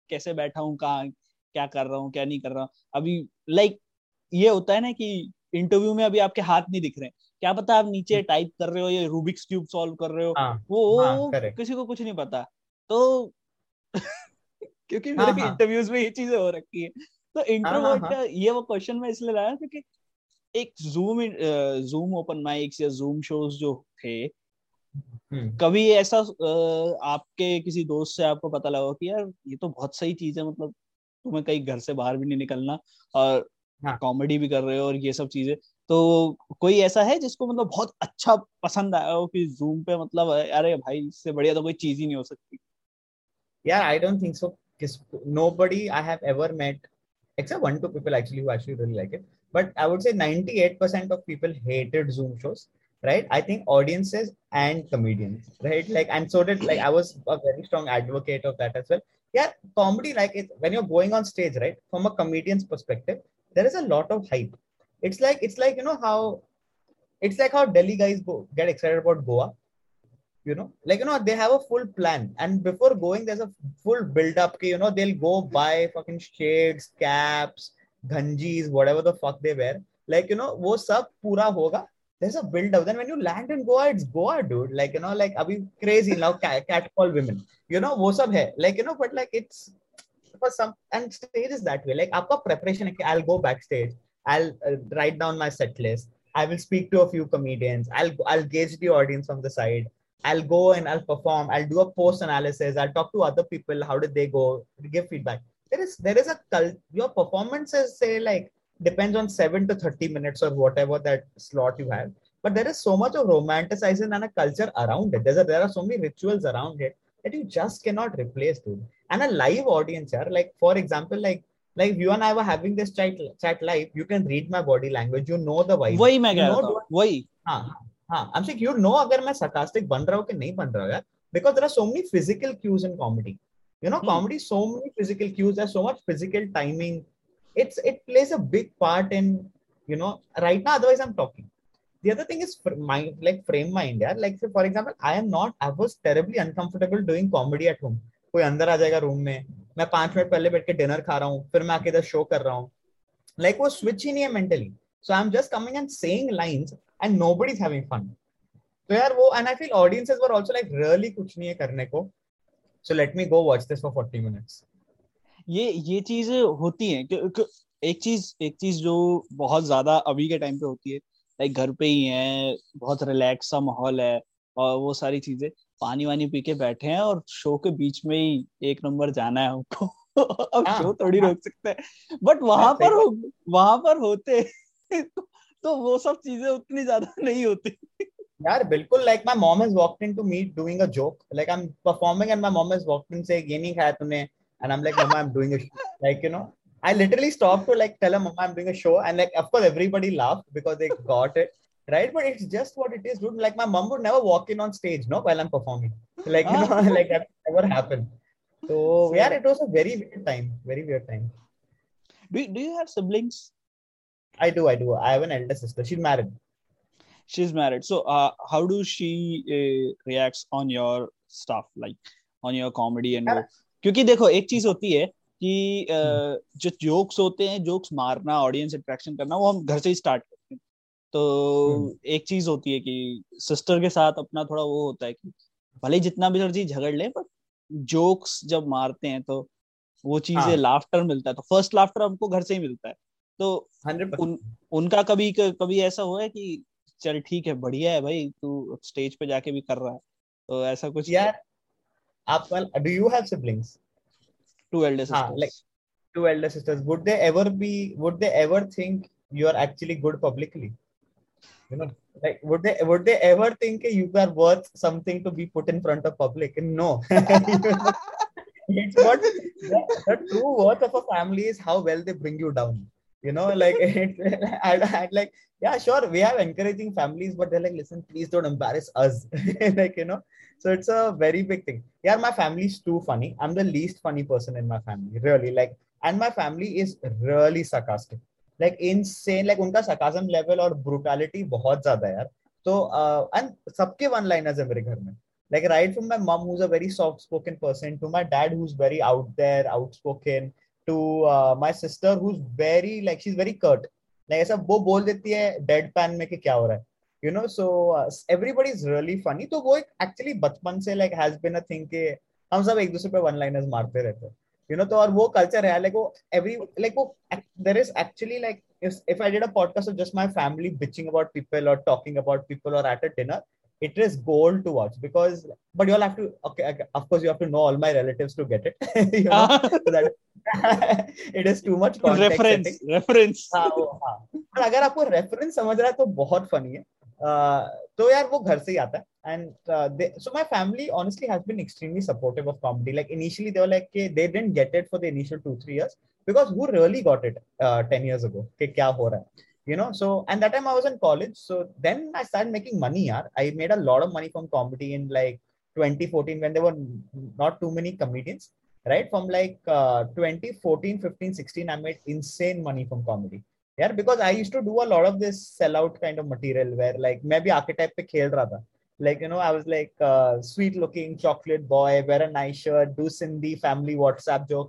कैसे बैठा हूँ कहाँ क्या कर रहा हूँ क्या नहीं कर रहा हूँ अभी लाइक ये होता है ना कि इंटरव्यू में अभी आपके हाथ नहीं दिख रहे क्या पता आप नीचे टाइप कर रहे हो या रूबिक्स क्यूब सॉल्व कर रहे हो हाँ, वो हाँ, किसी को कुछ नहीं पता तो क्योंकि मेरे हाँ, इंटरव्यूज़ हाँ। में ये चीज़ें हो रखी है तो इंट्रोवर्ट हाँ, हाँ, हाँ. ये वो क्वेश्चन मैं इसलिए लाया क्योंकि एक जूम जूम ओपन माइक्स या जूम शोज़ जो थे हम्म। कभी ऐसा आपके किसी दोस्त से आपको पता लगा कि यार ये तो बहुत सही चीज़ है मतलब तुम्हें कहीं घर से बाहर भी नहीं निकलना और हाँ. कॉमेडी भी कर रहे हो और ये सब चीज़ें तो कोई ऐसा है जिसको मतलब बहुत अच्छा पसंद आया हो कि जूम पे मतलब अरे भाई, इससे बढ़िया तो कोई चीज़ ही नहीं हो सकती? यार I don't think so nobody I have ever met except one two people actually actually really like it but I would say 98% of people hated Zoom shows right I think audiences and comedians right like I so that like I was a very strong advocate of that as well यार comedy like when you are going on stage right from a comedians perspective there is a lot of hype It's like it's like you know how it's like how Delhi guys go get excited about Goa you know? Like you know they have a full plan. And before going there's a full build up you know they'll go buy fucking shades caps ganjis whatever the fuck they wear. Like you know wo sab pura hoga. There's a build up then when you land in goa it's goa dude. Like you know like abhi crazy now cat, catcall women. You know wo sab hai. Like you know but like it's for some and stage is that way. Like aapka preparation i'll go backstage i'll uh, write down my set list i will speak to a few comedians i'll i'll gauge the audience from the side I'll go and I'll perform. I'll do a post analysis. I'll talk to other people. How did they go? Give feedback. There is there is a cult. Your performances say like depends on seven to thirty minutes or whatever that slot you have. But there is so much of romanticizing and a culture around it. There's a, there are so many rituals around it that you just cannot replace, dude. And a live audience, here, like for example, like like you and I were having this chat chat live, you can read my body language. You know the vibe. वही मैं कह रहा था वही हाँ हाँ एम सेइंग यू नो अगर मैं sarcastic बन रहा हूँ कि नहीं बन रहा हूँ यार because there are so many physical cues in comedy you know hmm. comedy so many physical cues there's so much physical timing it's it plays a big part in you know right now otherwise i'm talking the other thing is mind like frame mind yeah like say for example i am not i was terribly uncomfortable doing comedy at home कोई अंदर आ जाएगा रूम में मैं पाँच मिनट पहले बैठ के डिनर खा रहा हूँ, फिर मैं आके इधर शो कर रहा हूँ। लाइक वो स्विच ही नहीं है mentally so I am just coming and saying lines and nobody's having fun. तो यार वो, and I feel audiences were also, like, really कुछ नहीं है करने को। So let me go watch this for 40 minutes. ये ये चीज़ होती है कि एक चीज़ एक चीज़ जो बहुत ज़्यादा अभी के टाइम पे होती है लाइक घर पे ही है, बहुत रिलैक्स सा माहौल है। और वो सारी चीज़ें पानी वानी पी के बैठे हैं और शो के बीच में ही एक नंबर जाना है हमको। अब हाँ, शो थोड़ी हाँ, रोक सकते हैं। बट वहाँ पर वहाँ पर होते तो वो सब चीज़ें उतनी ज़्यादा नहीं होती। यार बिल्कुल like my mom has walked into me doing a joke like I am performing and my mom has walked in से ये नहीं खाया तूने. And I am like mamma I am doing a like you know I literally stopped to like tell her, Mama, I'm doing a show. And like, of course, everybody laughed because they got it. Right. But it's just what it is, dude. Like, my mom would never walk in on stage, no, while I'm performing. Like, you know, like that never happened. So, yeah, it was a very weird time. Very weird time. Do, do you have siblings? I do, I do. I have an elder sister. She's married. She's married. So, uh, how do she uh, reacts on your stuff, like on your comedy and वो? क्योंकि देखो एक चीज होती है कि uh, जो जोक्स होते हैं जोक्स मारना ऑडियंस इंटरेक्शन करना वो हम घर से ही स्टार्ट करते हैं तो एक चीज़ होती है कि सिस्टर के साथ अपना थोड़ा वो होता है कि भले जितना भी मर्ज़ी झगड़ ले बट जोक्स जब मारते हैं तो वो चीज़ें हाँ. लाफ्टर मिलता है। तो फ़र्स्ट लाफ्टर हमको घर से ही मिलता है। तो उन, उनका कभी कभी ऐसा हुआ है कि चल ठीक है बढ़िया है भाई तू स्टेज पे जाके भी कर रहा है। तो ऐसा कुछ यार आप do you have siblings two elder sisters like two elder sisters would they ever be would they ever think you are actually good publicly you know like would they would they ever think you are worth something to be put in front of public? No. It's what the, the true worth of a family is how well they bring you down. You know like I'd, I'd like yeah sure we have encouraging families but they're like listen please don't embarrass us. Like you know so it's a very big thing. Yeah my family is too funny. I'm the least funny person in my family really. Like and my family is really sarcastic like insane like उनका सकाजम लेवल और ब्रुटालिटी बहुत ज़्यादा यार। तो uh, एंड सबके वन लाइनर्स है मेरे घर में। Like right from my mum who's a very soft spoken person to my dad who's very out there outspoken to my sister who's very like she is very cut like ऐसा वो बोल देती है डेड पैन में कि क्या हो रहा है। You know so everybody is really funny तो वो एक एक्चुअली बचपन से like has been a thing के हम सब एक दूसरे पे वन लाइनर्स मारते रहते हैं। यू नो तो और वो कल्चर है लाइक वो एवरी लाइक वो there is actually like if I did a podcast of just my family bitching about people और टॉकिंग अबाउट पीपल और at a dinner it is gold to watch because but you have to okay of course you have to know all my relative to get it it is too much reference reference हाँ हाँ। अगर आपको रेफरेंस समझ रहा है तो बहुत फनी है। तो यार वो घर से ही आता है। And so my family honestly has been extremely supportive of comedy like initially there like के they didn't get it for the initial two three years because who really got it ten years ago कि क्या हो रहा है you know so and that time I was in college so then I start making money or I made a lot of money from comedy in like twenty fourteen when there were not too many comedians right from like twenty fourteen fifteen sixteen I made in money from comedy यार because I use to do a lot of this sell out kind of material where like मैं भी आर्किटेक्ट पे खेल रहा था। Like you know I was like sweet looking chocolate boy wear a nice shirt do Sindhi family WhatsApp जो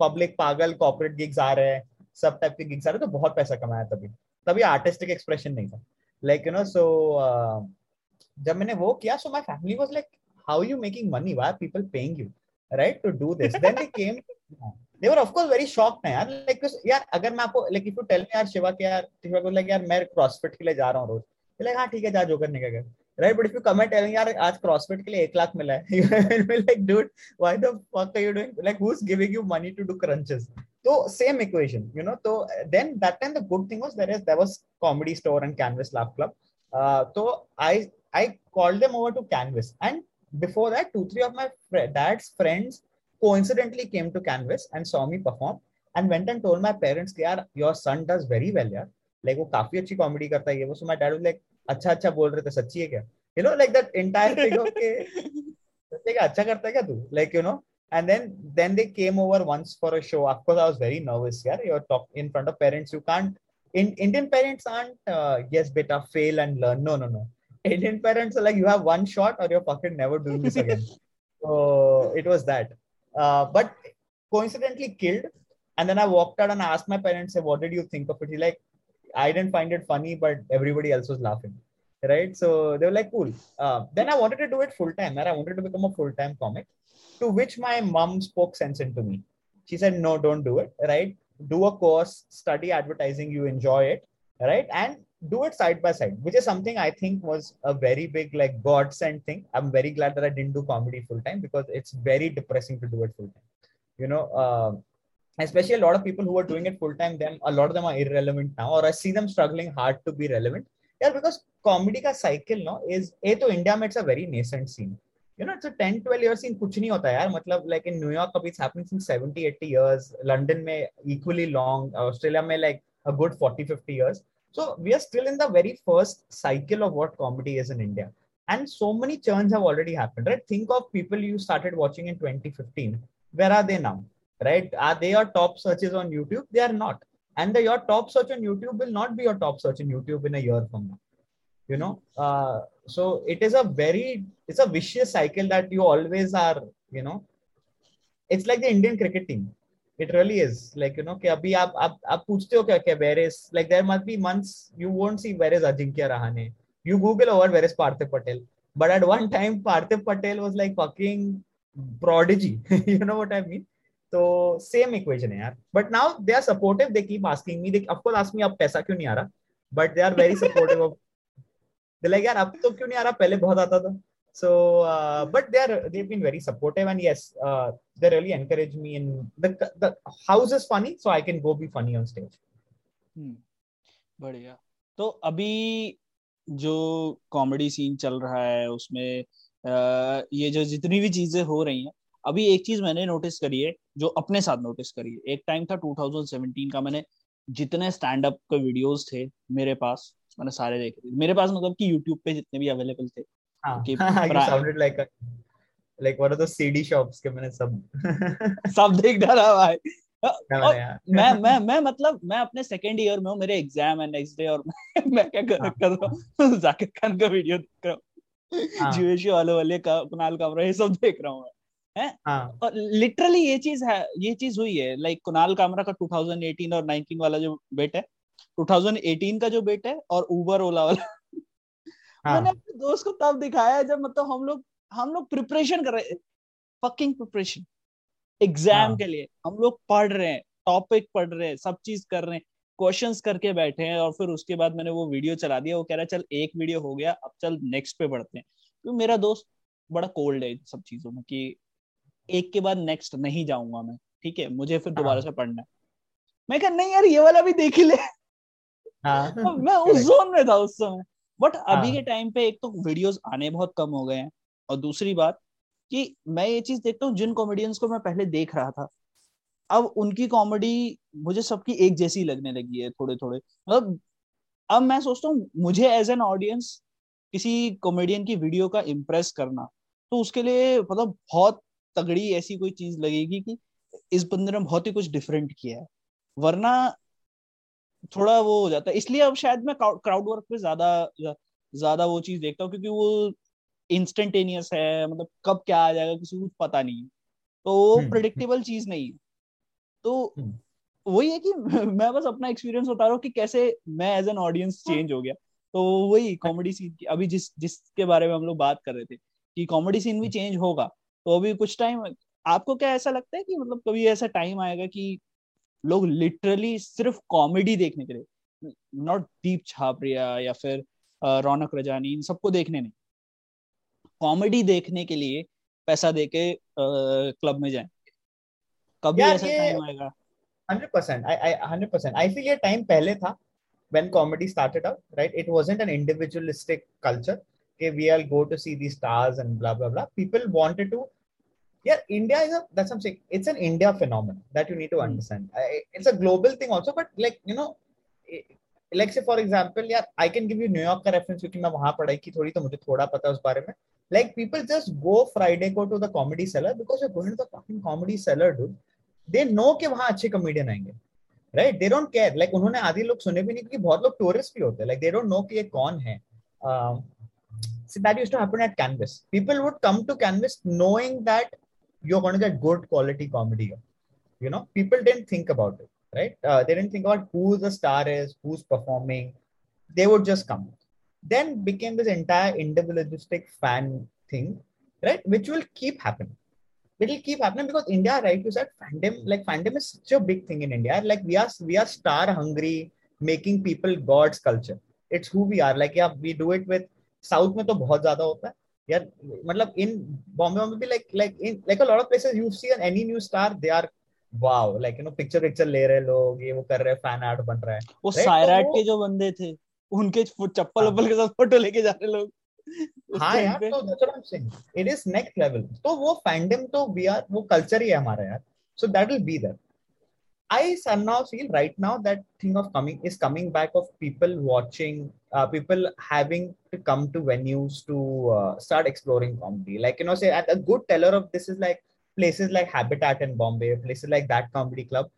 पब्लिक पागल कॉर्पोरेट गिग्स आ रहे हैं सब टाइप के गिग्स आ रहे तो बहुत पैसा कमाया तभी। तभी आर्टिस्टिक एक्सप्रेशन नहीं था। लाइक यू नो सो जब मैंने वो किया so my family was like how you making money why people paying you right to do this then they came came they were of course very shocked ना यार लाइक यार अगर मैं आपको like if you tell me यार शिवा के यार शिवा को लाइक यार मैं क्रॉसफिट के लिए जा रहा हूँ रोज लाइक हाँ ठीक है जा जो करने का if you come and tell me yaar aaj crossfit ke liye 1 lakh mila hai you will be like dude why the fuck are you doing like who's giving you money to do crunches so same equation you know so then that time the good thing was there is there was comedy store and canvas laugh club uh, so i i called them over to canvas and before that two three of my dad's friends coincidentally came to canvas and saw me perform and went and told my parents yaar your son does very well yaar like वो काफी अच्छी कॉमेडी करता है ये वो so my dad was like अच्छा अच्छा बोल रहे थे सच्ची है क्या you know like that entire thing of के अच्छा करता है क्या तू like you know and then then they came over once for a show of course i was very nervous yeah you're talking in front of parents you can't in indian parents aren't uh, yes beta fail and learn no no no indian parents are like you have one shot or you're fucking never doing this again so it was that uh, but coincidentally killed and then i walked out and asked my parents what did you think of it he like I didn't find it funny, but everybody else was laughing. Right. So they were like, cool. Uh, then I wanted to do it full time. And I wanted to become a full time comic, to which my mom spoke sense into me. She said, no, don't do it. Right. Do a course, study advertising, you enjoy it. Right. And do it side by side, which is something I think was a very big, like, godsend thing. I'm very glad that I didn't do comedy full time because it's very depressing to do it full time. You know, uh, especially a lot of people who are doing it full time then a lot of them are irrelevant now or i see them struggling hard to be relevant. Yeah because comedy ka cycle no is a to india it's a very nascent scene. You know it's a 10 12 years scene kuch nahi hota yaar. Matlab like in new york it's happening since 70 80 years. London mein equally long. Australia mein like a good 40 50 years so we are still in the very first cycle of what comedy is in india and so many churns have already happened right think of people you started watching in 2015 where are they now right? Are they your top searches on YouTube? They are not. And the, your top search on YouTube will not be your top search in YouTube in a year from now. You know, uh, so it is a very, it's a vicious cycle that you always are, you know, it's like the Indian cricket team. It really is. Like, you know, कि अभी आप आप आप पूछते हो क्या क्या where is like there must be months you won't see where is Ajinkya Rahane. You Google over where is Parthiv Patel. But at one time Parthiv Patel was like fucking prodigy. you know what I mean? तो सेम इक्वेशन है यार but now they are supportive they keep asking me they of course ask me अब पैसा क्यों नहीं आ रहा but they are very supportive of they like यार अब तो क्यों नहीं आ रहा पहले बहुत आता था so uh, but they are they've been very supportive and yes uh, they really encourage me in the the house is funny so i can go be funny on stage. Hmm. बढ़िया। तो अभी जो कॉमेडी सीन चल रहा है उसमें आ, ये जो जितनी भी चीज़ें हो रही हैं अभी एक चीज़ मैंने नोटिस करी है जो अपने साथ नोटिस करी है। एक टाइम था 2017 का मैंने जितने स्टैंड अप के वीडियोस थे मेरे पास मैंने सारे देखे थे। मेरे पास मतलब कि यूट्यूब पे जितने भी अवेलेबल थे like like what are the CD shops के मैंने सब सब देख डाला भाई मैं मैं मैं मतलब मैं अपने सेकंड ईयर में हूँ मेरे एग्ज़ाम है नेक्स्ट डे और मैं, क्या कर, हाँ, कर रहा हूँ? हाँ। जाकिर खान का वीडियो देख रहा हूँ। हाँ. जीवेशी वाले वाले का कुणाल कामरा ये सब देख रहा हूँ मैं। हाँ. और लिटरली ये चीज़ है ये चीज़ हुई है। लाइक कुणाल कामरा का 2018 और 19 वाला जो बेट है 2018 का जो बेट है और उबर ओला वाला। हाँ. मैंने अपने दोस्त को तब दिखाया जब मतलब हम लोग हम लोग प्रिपरेशन कर रहे फकिंग प्रिपरेशन एग्ज़ाम के लिए। हम लोग पढ़ रहे हैं टॉपिक पढ़ रहे हैं सब चीज़ कर रहे हैं क्वेश्चंस करके बैठे हैं और फिर उसके बाद मैंने वो वीडियो चला दिया। वो कह रहा है चल एक वीडियो हो गया अब चल नेक्स्ट पे बढ़ते हैं। क्योंकि मेरा दोस्त बड़ा कोल्ड है सब चीज़ों में कि एक के बाद नेक्स्ट नहीं जाऊँगा मैं ठीक है? मुझे फिर दोबारा हाँ। से पढ़ना है। मैं कहा नहीं यार ये वाला भी देख ही ले। हाँ, मैं उस जोन में था उस समय। बट अभी हाँ। के टाइम पे एक तो वीडियोस आने बहुत कम हो गए हैं। और दूसरी बात कि मैं ये चीज़ देखता हूँ जिन कॉमेडियंस को मैं पहले देख रहा था अब उनकी कॉमेडी मुझे सबकी एक जैसी लगने लगी है थोड़े थोड़े मतलब अब मैं सोचता हूँ मुझे एज एन ऑडियंस किसी कॉमेडियन की वीडियो का इम्प्रेस करना तो उसके लिए मतलब बहुत तगड़ी ऐसी कोई चीज़ लगेगी कि इस बंदे ने बहुत ही कुछ डिफरेंट किया है। वरना थोड़ा वो हो जाता है। इसलिए अब शायद मैं क्राउड वर्क पे ज़्यादा ज़्यादा वो चीज़ देखता हूँ क्योंकि वो इंस्टेंटेनियस है मतलब कब क्या आ जाएगा किसी को कुछ पता नहीं। तो वो प्रिडिक्टेबल हम्म। चीज़ नहीं है। तो हम्म। वही है कि मैं बस अपना एक्सपीरियंस बता रहा हूँ कि कैसे मैं एज एन ऑडियंस चेंज हो गया। तो वही कॉमेडी सीन की अभी जिस जिसके बारे में हम लोग बात कर रहे थे कि कॉमेडी सीन भी चेंज होगा। तो अभी कुछ टाइम आपको क्या ऐसा लगता है कि मतलब कभी ऐसा टाइम आएगा कि लोग लिटरली सिर्फ़ कॉमेडी देखने के लिए नॉट दीप छापरिया या फिर रौनक रजानी इन सबको देखने नहीं कॉमेडी देखने के लिए पैसा देके क्लब में जाए कभी ऐसा टाइम आएगा 100% I I 100% I ये टाइम पहले था when comedy started out right it wasn't an individualistic culture okay we all go to see these stars and blah blah blah people wanted to yeah india is a that's i'm saying it's an india phenomenon that you need to understand I, it's a global thing also but like you know like say for example yeah i can give you new york का reference क्योंकि मैं वहाँ पढ़ाई की थोड़ी तो मुझे थोड़ा पता है उस बारे में like people just go friday go to the comedy cellar because you're going to the fucking comedy cellar dude they know कि वहाँ अच्छे कॉमेडियन आएँगे right they don't care like उन्होंने आधी लोग सुने भी नहीं क्योंकि बहुत लोग टूरिस्ट भी होते हैं लाइक दे डोंट नो कि ये कौन है so that used to happen at canvas people would come to canvas knowing that you're going to get good quality comedy you know people didn't think about it right uh, they didn't think about who the star is who's performing they would just come then became this entire individualistic fan thing right which will keep happening it'll keep happening because India, right? You said fandom, like fandom is such a big thing in India. Like we are we are star hungry, making people gods culture. It's who we are. Like yeah, we do it with South में तो बहुत ज्यादा होता है यार मतलब इन बॉम्बे में भी like like in like a lot of places you see any new star they are wow like you know picture picture ले रहे लोग ये वो कर रहे फ़ैन आर्ट बन रहा है। वो सायराट तो के जो बंदे थे उनके चप्पल वप्पल हाँ। के साथ फ़ोटो लेके जा रहे लोग। हाँ यार तो that's what I am saying it is next level तो वो फैंडम तो वी आर वो कल्चर ही है हमारा यार। So that will be there I somehow feel right now that thing of coming is coming back of people watching, uh, people having to come to venues to uh, start exploring comedy. Like, you know, say a good teller of this is like places like Habitat in Bombay, places like that comedy club.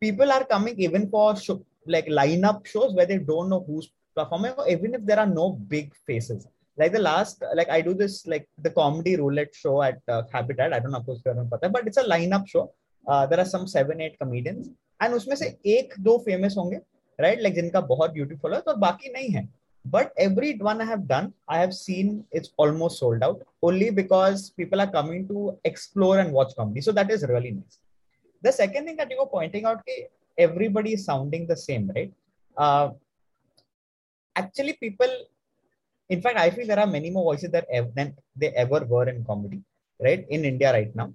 People are coming even for show, like lineup shows where they don't know who's performing, even if there are no big faces. Like the last, like I do this, like the comedy roulette show at uh, Habitat. I don't know if you're on but it's a lineup show uh, there are some seven eight comedians उसमें से एक दो famous होंगे right like जिनका बहुत beautiful है तो बाकी नहीं है one i have done i have seen it's almost sold out only because people are coming to explore and watch comedy so that is really nice the second thing that you were pointing out ki everybody is sounding the same right uh, actually people in fact, I feel there are many more voices that ev- than they ever were in comedy, right? In India right now.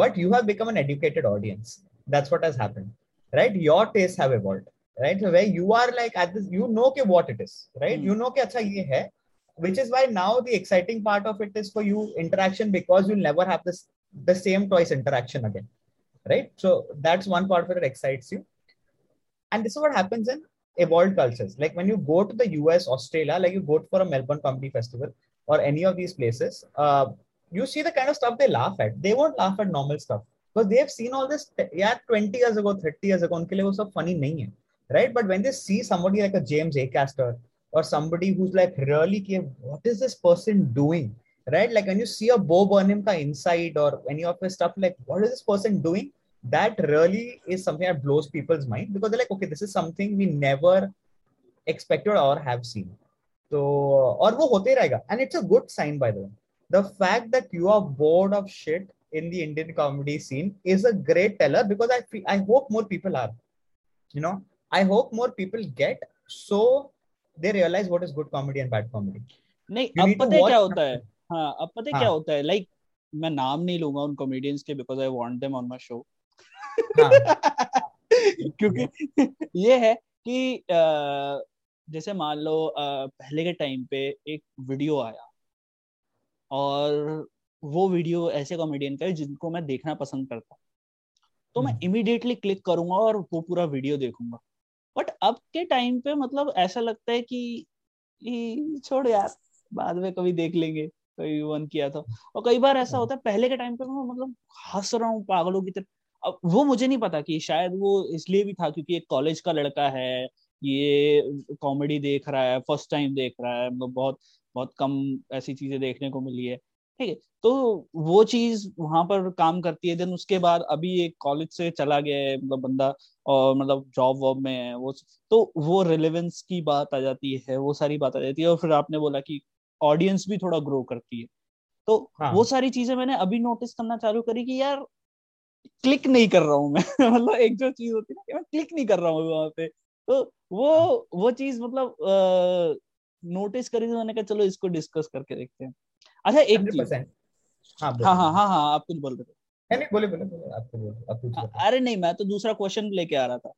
But you have become an educated audience. That's what has happened, right? Your tastes have evolved, right? So where you are like at this, you know what it is, right? Mm. You know ke acha ye hai, which is why now the exciting part of it is for you interaction because you'll never have this the same twice interaction again, right? So that's one part of it that excites you. And this is what happens in evolved cultures. Like when you go to the US, Australia, like you go for a Melbourne Comedy Festival or any of these places, uh, you see the kind of stuff they laugh at. They won't laugh at normal stuff because they have seen all this. Yeah, 20 years ago, 30 years ago, उनके लिए वो सब funny नहीं है, right? But when they see somebody like a James Acaster or somebody who's like really care, what is this person doing? Right? Like when you see a Bo Burnham ka inside or any of his stuff, like what is this person doing? That really is something that blows people's mind because they're like, okay, this is something we never expected or have seen. So, or वो होते रहेगा and it's a good sign by the way. The fact that you are bored of shit in the Indian comedy scene is a great teller because I feel, I hope more people are. You know, I hope more people get so they realize what is good comedy and bad comedy. नहीं अब पता है क्या होता है हाँ अब पता है क्या होता है लाइक मैं नाम नहीं लूंगा उन कॉमेडियंस के because I want them on my show क्योंकि ये है कि जैसे मान लो पहले के टाइम पे एक वीडियो आया और वो वीडियो ऐसे कॉमेडियन का है जिनको मैं देखना पसंद करता तो मैं इमिडिएटली। क्लिक करूँगा और वो पूरा वीडियो देखूँगा। बट अब के टाइम पे मतलब ऐसा लगता है कि छोड़ यार बाद में कभी देख लेंगे कभी वन किया था और कई बार ऐसा होता है पहले के टाइम पे मैं मतलब हंस रहा हूँ पागलों की तरह। अब वो मुझे नहीं पता कि शायद वो इसलिए भी था क्योंकि एक कॉलेज का लड़का है ये कॉमेडी देख रहा है फ़र्स्ट टाइम देख रहा है मतलब बहुत बहुत कम ऐसी चीज़ें देखने को मिली है। ठीक है तो वो चीज़ वहाँ पर काम करती है। देन उसके बाद अभी एक कॉलेज से चला गया है मतलब बंदा और मतलब जॉब वॉब में है वो तो वो रिलेवेंस की बात आ जाती है वो सारी बात आ जाती है। और फिर आपने बोला कि ऑडियंस भी थोड़ा ग्रो करती है। तो हाँ. वो सारी चीज़ें मैंने अभी नोटिस करना चालू करी कि यार क्लिक नहीं कर रहा हूँ मैं। मतलब एक जो चीज़ होती है ना कि मैं क्लिक नहीं कर रहा हूँ वहाँ पे। तो वो. वो चीज़ मतलब नोटिस करी तो मैंने कहा चलो इसको डिस्कस करके देखते हैं अच्छा एक चीज़ हाँ हाँ हाँ हाँ हाँ आप कुछ बोल रहे थे नहीं बोले बोले बोले आप बोले आप कुछ अरे नहीं मैं तो दूसरा क्वेश्चन लेके आ रहा था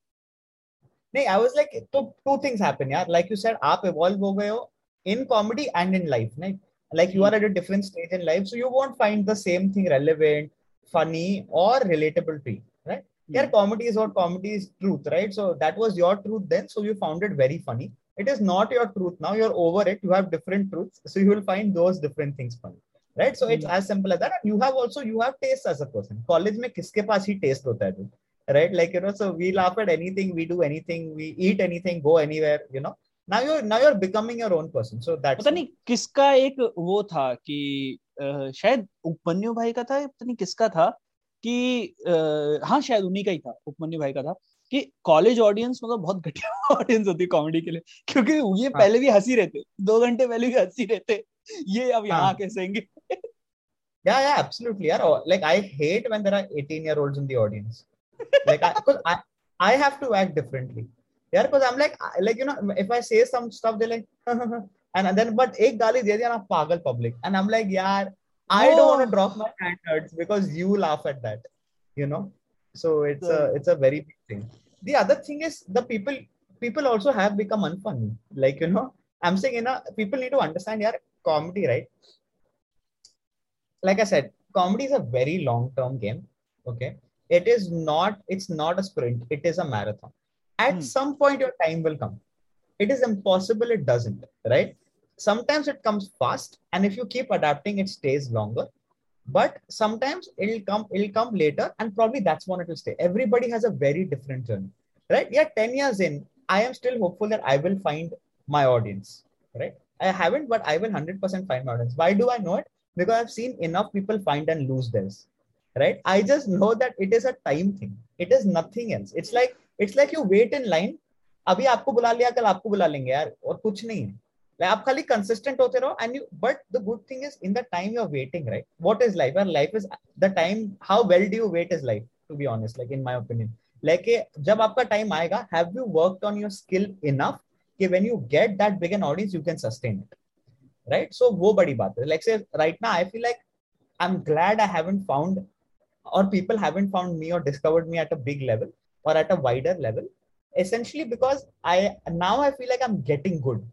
नहीं आई वाज लाइक तो टू थिंग्स हैपन यार लाइक यू सेड आप इवॉल्व हो गए हो in comedy and in life नहीं like you are at a different stage in life so you won't find the same thing relevant funny or relatable to you right mm. yeah comedy is what comedy is truth right so that was your truth then so you found it very funny it is not your truth now you're over it you have different truths so you will find those different things funny right so it's as simple as that and you have also you have taste as a person college mein kiske paas hi taste hota hai right like you know so we laugh at anything we do anything we eat anything go anywhere you know now you're now you're becoming your own person so that's पता नहीं किसका एक वो था कि शायद उपमन्यु भाई का था पता नहीं किसका था कि हाँ शायद उन्हीं का ही था उपमन्यु भाई का था कि कॉलेज ऑडियंस मतलब बहुत घटिया ऑडियंस होती है कॉमेडी के लिए क्योंकि ये हाँ. पहले भी हँसी रहते दो घंटे पहले भी हँसी रहते ये अब यहाँ हाँ. कैसे होंगे yeah yeah absolutely yeah like i hate when there are 18 year olds in the audience like I, cause I i have to act differently yeah because i'm like I, like you know if i say some stuff they're like and, and then but ek gali de diya na pagal public and i'm like yeah i oh. don't want to drop my standards because you laugh at that you know so it's so, a it's a very big thing the other thing is the people people also have become unfunny like you know i'm saying you know people need to understand yeah comedy, right? Like I said, comedy is a very long term game. Okay. It is not, it's not a sprint, it is a marathon. At hmm. some point, your time will come. It is impossible, it doesn't, right? Sometimes it comes fast, and if you keep adapting, it stays longer But sometimes it'll come, it'll come later, and probably that's when it will stay. Everybody has a very different journey, right? Yeah, 10 years in, I am still hopeful that I will find my audience, right? I haven't, but I will 100% find my audience. Why do I know it? Because I've seen enough people find and lose theirs. Right? I just know that it is a time thing. It is nothing else. It's like it's like you wait in line. अभी आपको बुला लिया कल आपको बुला लेंगे यार और कुछ नहीं है like, आप खाली कंसिस्टेंट होते रहो you but the good thing is in the time you are waiting right what is life यार life is the time how well do you wait is life to be honest like in my opinion like जब आपका टाइम आएगा have you worked on your skill enough कि when you get that big an audience you can sustain it right so वो बड़ी बात है like say right now I feel like I'm glad I haven't found or people haven't found me or discovered me at a big level or at a wider level essentially because I now I feel like I'm getting good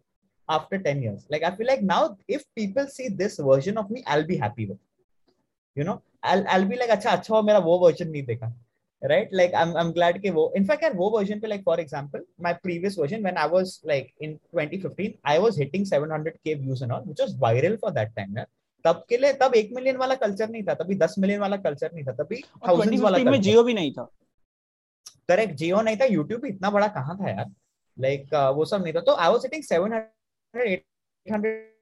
after 10 years like I feel like now if people see this version of me I'll be happy with you know I'll I'll be like अच्छा अच्छा हो मेरा वो version नहीं देखा right like i'm i'm glad ke wo in fact यार वो version पे like for example my previous version when i was like in 2015 i was hitting 700k views and all which was viral for that time यार तब के लिए तब एक मिलियन वाला कल्चर नहीं था तभी दस मिलियन वाला कल्चर नहीं था तभी थाउजेंड्स वाला में जियो भी नहीं था करेक्ट जियो नहीं था यूट्यूब इतना बड़ा कहाँ था यार लाइक like, uh, वो सब नहीं था तो I was hitting 700 800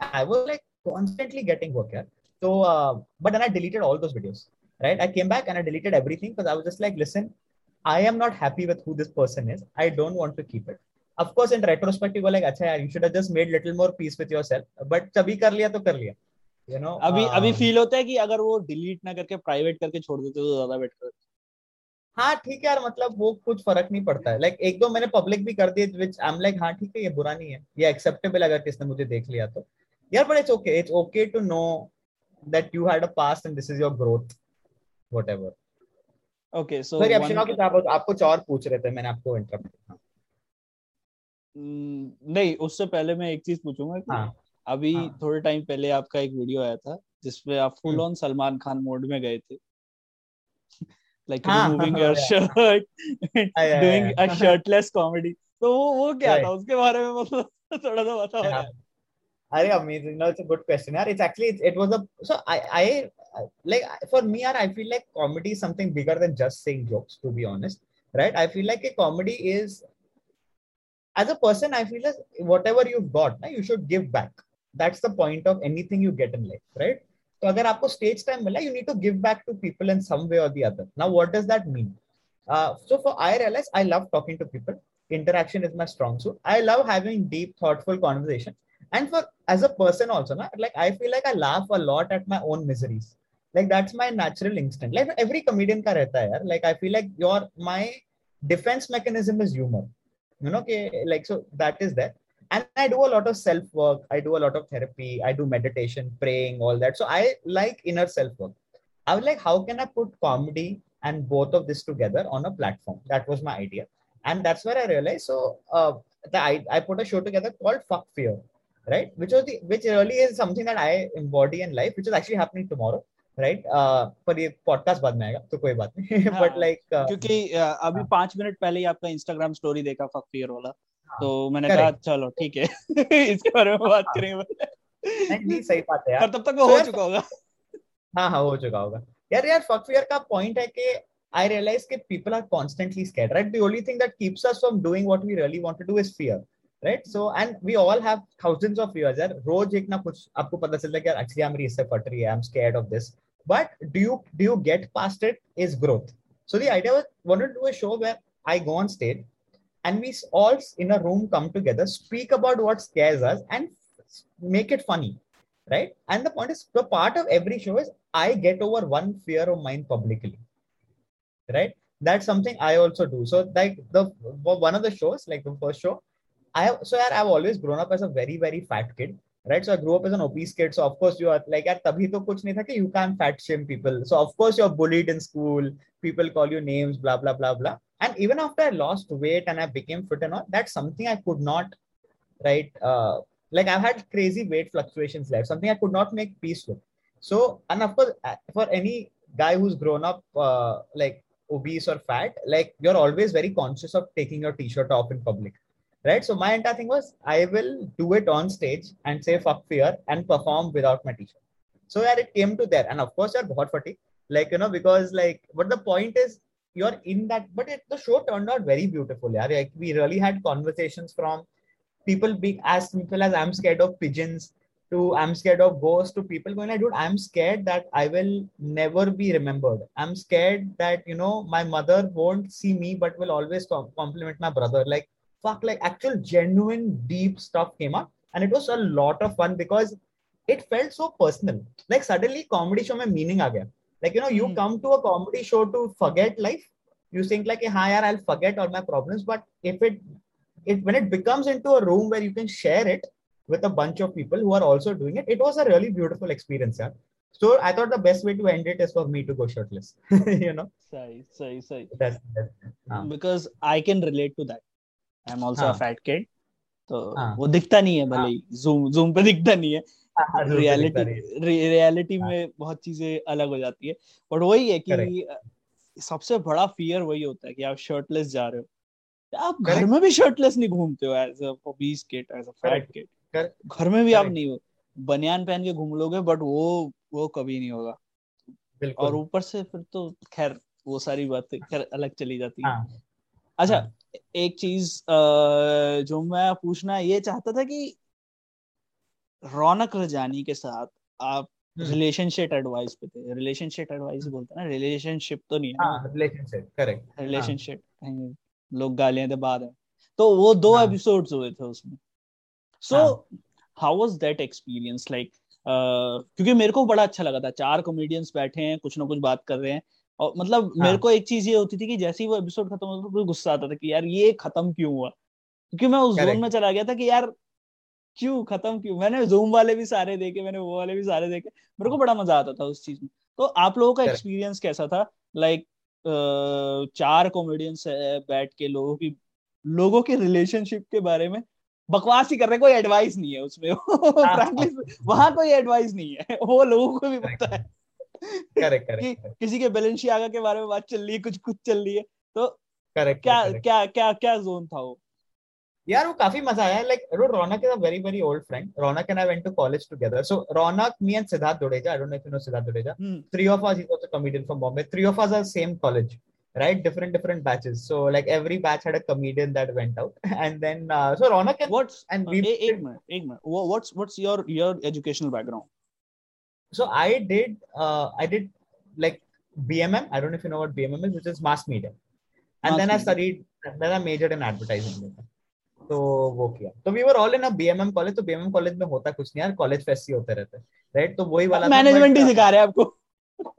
I was like constantly getting work here. So, uh, but then I deleted all those videos, right? I came back and I deleted everything because I was just like, listen, I am not happy with who this person is. I don't want to keep it. Of course, in retrospect, you go like, अच्छा यार, you should have just made little more peace with yourself. But तभी कर लिया तो कर लिया. You know. अभी अभी फील होता है कि अगर वो डिलीट ना करके प्राइवेट करके छोड़ देते तो ज़्यादा बेटर हाँ ठीक है यार मतलब वो कुछ फ़र्क नहीं पड़ता है। लाइक like, एक दो मैंने पब्लिक भी कर दिए विच आई एम लाइक हाँ ठीक है ये बुरा नहीं है। ये एक्सेप्टेबल अगर किसने मुझे देख लिया तो। यार but it's okay it's okay to know that you had a past and this is your growth whatever okay so sorry Akshina कुछ आप आप कुछ और पूछ रहे थे मैंने आपको इंटरप्ट किया। नहीं उससे पहले मैं एक चीज़ पूछूँगा कि हाँ, अभी हाँ, थोड़े टाइम पहले आपका एक वीडियो आया था जिसमें आप full on Salman Khan mode में गए थे। Like हाँ, removing your shirt doing a shirtless comedy तो वो वो क्या था उसके बारे में मतलब थोड़ा सा बताओ अरे amazing no it's a good question yaar it's actually it, it was a so I I like for me yaar I feel like comedy is something bigger than just saying jokes to be honest right I feel like a comedy is as a person I feel like whatever you've got na, you should give back that's the point of anything you get in life right तो अगर आपको स्टेज टाइम मिला you need to give back to people in some way और the other now what does that mean so for i realize i love talking to people interaction is my strong suit i love having deep thoughtful conversation and for as a person also na, like i feel like i laugh a lot at my own miseries like that's my natural instinct like every comedian ka rehta hai yaar like i feel like your my defense mechanism is humor you know okay like so that is there and i do a lot of self work i do a lot of therapy i do meditation praying all that so i like inner self work i was like how can i put comedy and both of this together on a platform that was my idea and that's where i realized so uh, the, I, I put a show together called fuck fear right which was the which really is something that i embody in life which is actually happening tomorrow right uh, पर ये पॉडकास्ट बाद में आएगा तो कोई बात नहीं बट लाइक like, uh, क्योंकि uh, अभी हाँ. पांच मिनट पहले ही आपका इंस्टाग्राम स्टोरी देखा फक फियर वाला तो मैंने कहा चलो ठीक है इसके बारे में बात करेंगे नहीं सही बात है यार तब तक वो हो चुका होगा हाँ हाँ हो चुका होगा यार यार फक फियर का पॉइंट है कि I realize that people are constantly scared, right? The only thing that keeps us from doing what we really want to do is fear, right? So, and we all have thousands of fears. यार रोज एक ना कुछ आपको पता चलता है कि यार actually मेरी इससे फट रही है, I'm scared of this. But do you do you get past it? Is growth. So the idea was wanted to do a show where I go on stage and we all in a room come together, speak about what scares us, and make it funny, right? And the point is, the part of every show is I get over one fear of mine publicly, right? That's something I also do. So, like the one of the shows, like the first show, I have, so I've always grown up as a very very fat kid, right? So I grew up as an obese kid. So of course you are like at tabhi to kuch nahi tha ki you can't fat shame people. So of course you're bullied in school. People call you names, blah blah blah blah and even after i lost weight and i became fit and all that's something i could not right uh, like i've had crazy weight fluctuations Left something i could not make peace with. So and of course uh, for any guy who's grown up uh, like obese or fat like you're always very conscious of taking your t-shirt off in public right? So my entire thing was i will do it on stage and say fuck fear and perform without my t-shirt. So that it came to there. And of course you're bahut fatigue like you know because like but the point is you're in that. But it, the show turned out very beautiful. Yeah, like we really had conversations from people being as simple as I'm scared of pigeons to I'm scared of ghosts to people going like, dude, I'm scared that I will never be remembered. I'm scared that you know my mother won't see me but will always compliment my brother. Like fuck, like actual genuine deep stuff came up, and it was a lot of fun because it felt so personal. Like suddenly comedy show mein meaning aa gaya Like you know, you mm. come to a comedy show to forget life. You think like, hey, yaar, I'll forget all my problems. But if it, it when it becomes into a room where you can share it with a bunch of people who are also doing it, it was a really beautiful experience. Yeah. So I thought the best way to end it is for me to go shirtless. you know. Sorry, sorry, sorry. That's, that's, uh. Because I can relate to that. I am also a fat kid तो हाँ. वो दिखता नहीं है भले ही जूम जूम पे दिखता नहीं है रियलिटी हाँ, रियलिटी हाँ, में बहुत चीज़ें अलग हो जाती है। बट वही है कि सबसे बड़ा फियर वही होता है कि आप शर्टलेस जा रहे हो। आप घर में भी शर्टलेस नहीं घूमते हो as a obese kid as a fat kid घर में भी आप नहीं हो। बनियान पहन के घूम लोगे बट वो वो कभी नहीं होगा। और ऊपर से फिर तो खैर वो सारी बातें खैर अलग चली जाती है। अच्छा एक चीज़ जो मैं पूछना ये चाहता था कि रौनक रजानी के साथ आप रिलेशनशिप हम्म। एडवाइस पे थे। रिलेशनशिप एडवाइस बोलते हैं ना? रिलेशनशिप तो नहीं है। रिलेशनशिप करेक्ट रिलेशनशिप लोग गालियाँ दे बाद है तो वो दो एपिसोड्स हाँ। हुए थे उसमें। So how was that experience like क्योंकि मेरे को बड़ा अच्छा लगा था। चार कॉमेडियंस बैठे हैं कुछ ना कुछ बात कर रहे हैं। और मतलब हाँ. मेरे को एक चीज़ ये होती थी कि जैसे ही वो एपिसोड खत्म होता था तो गुस्सा आता था कि यार ये खत्म क्यों हुआ? क्योंकि मैं उस जोन में चला गया था कि यार क्यों? खत्म क्यों? मैंने जूम वाले भी सारे देखे मैंने वो वाले भी सारे देखे। मेरे को बड़ा मज़ा आता था उस चीज़ में। तो आप लोगों का एक्सपीरियंस कैसा था? लाइक चार कॉमेडियंस बैठ के लोगों की लोगों के रिलेशनशिप के बारे में बकवास ही कर रहे कोई एडवाइस नहीं है उसमें। हाँ। वहाँ कोई एडवाइस नहीं है। वो लोगों को भी पता है। करेक्ट करेक्ट किसी के बैलेंशियागा के बारे में बात चल रही है कुछ कुछ चल रही है तो करेक्ट क्या क्या क्या क्या जोन था वो? यार वो काफ़ी मज़ा आया। Like row Raunak is a very very old friend Raunak and I went to college together so Raunak me and Siddharth Dudeja I don't know if you know Siddharth Dudeja three of us is also comedian from Bombay three of us are same college right different different batches so like every batch had a comedian that went out and then so Raunak what's and we एक मिनट एक minute what's what's your your educational background so I did I did like BMM I don't know if you know what BMM is which is mass media and then I studied then I majored in advertising तो वो किया तो we were all in a BMM college तो बीएमएम कॉलेज में होता कुछ नहीं यार कॉलेज फेस्ट ही होते रहते राइट तो वही वाला मैनेजमेंट ही सिखा रहे हैं आपको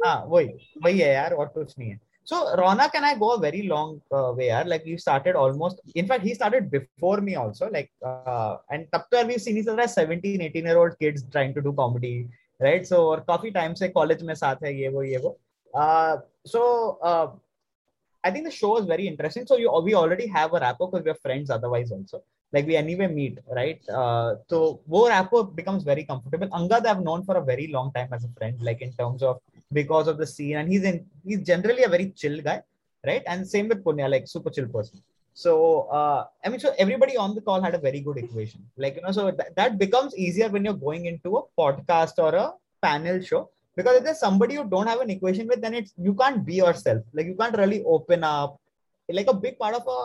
हाँ वही वही है यार और कुछ नहीं है So Ronak and I go a very long uh, way. Yaar. Like we started almost. In fact, he started before me also. Like uh, and तब तो we've seen each other as 17, 18 year old kids trying to do comedy, right? So और काफ़ी time से college में साथ है ये वो ये वो. Uh, so uh, I think the show is very interesting. So you we already have a rapport because we're friends otherwise also. Like we anyway meet, right? Uh, so wo rapport becomes very comfortable. Angad I've known for a very long time as a friend, like in terms of because of the scene and he's in he's generally a very chill guy right and same with punya like super chill person so uh, i mean so everybody on the call had a very good equation like you know so th- that becomes easier when you're going into a podcast or a panel show because if there's somebody you don't have an equation with then it's you can't be yourself like you can't really open up like a big part of a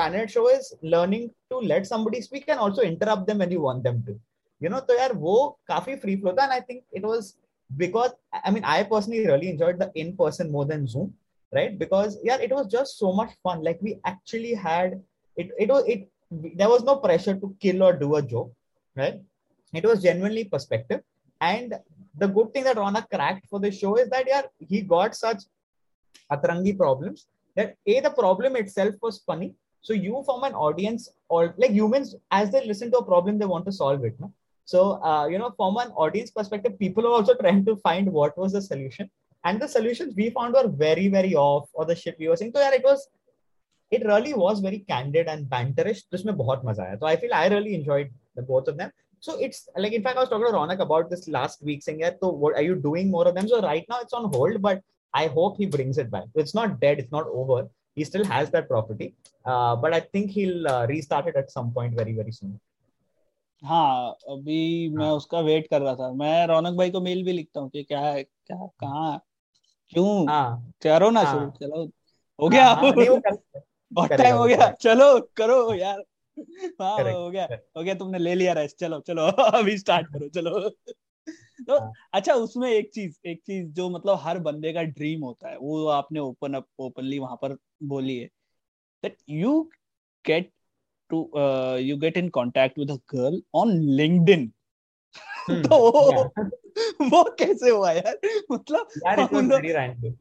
panel show is learning to let somebody speak and also interrupt them when you want them to you know so yeah wo kafi free flow and i think it was because I mean, I personally really enjoyed the in person more than Zoom, right? Because yeah, it was just so much fun. Like we actually had it. It was it. There was no pressure to kill or do a joke, right? It was genuinely perspective. And the good thing that Rana cracked for the show is that yeah, he got such atrangi problems that a the problem itself was funny. So you from an audience or like humans, as they listen to a problem, they want to solve it. No? So, uh, you know, from an audience perspective, people are also trying to find what was the solution. And the solutions we found were very, very off, or the shit we were saying. So, yeah, it was, it really was very candid and banterish. जिसमें बहुत मजा आया. So I feel I really enjoyed the both of them. So it's like, in fact, I was talking to Ronak about this last week, saying, yeah, so what are you doing more of them? So right now it's on hold, but I hope he brings it back. It's not dead, it's not over. He still has that property, uh, but I think he'll uh, restart it at some point very, very soon. हाँ अभी मैं हाँ. उसका वेट कर रहा था मैं रौनक भाई को मेल भी लिखता हूँ कि क्या है क्या कहाँ क्यों हाँ करो ना शुरू हाँ. चलो हो गया हाँ, हाँ बहुत टाइम हो गया चलो करो यार हाँ हो गया हो गया तुमने ले लिया रेस्ट चलो चलो अभी स्टार्ट करो चलो। तो हाँ. अच्छा उसमें एक चीज़ एक चीज़ जो मतलब हर बंदे का ड्रीम होता है वो आपने ओपन अप ओपनली वहाँ पर बोली है that you get you get in contact with a girl on LinkedIn. Hmm, तो वो कैसे हुआ यार? मतलब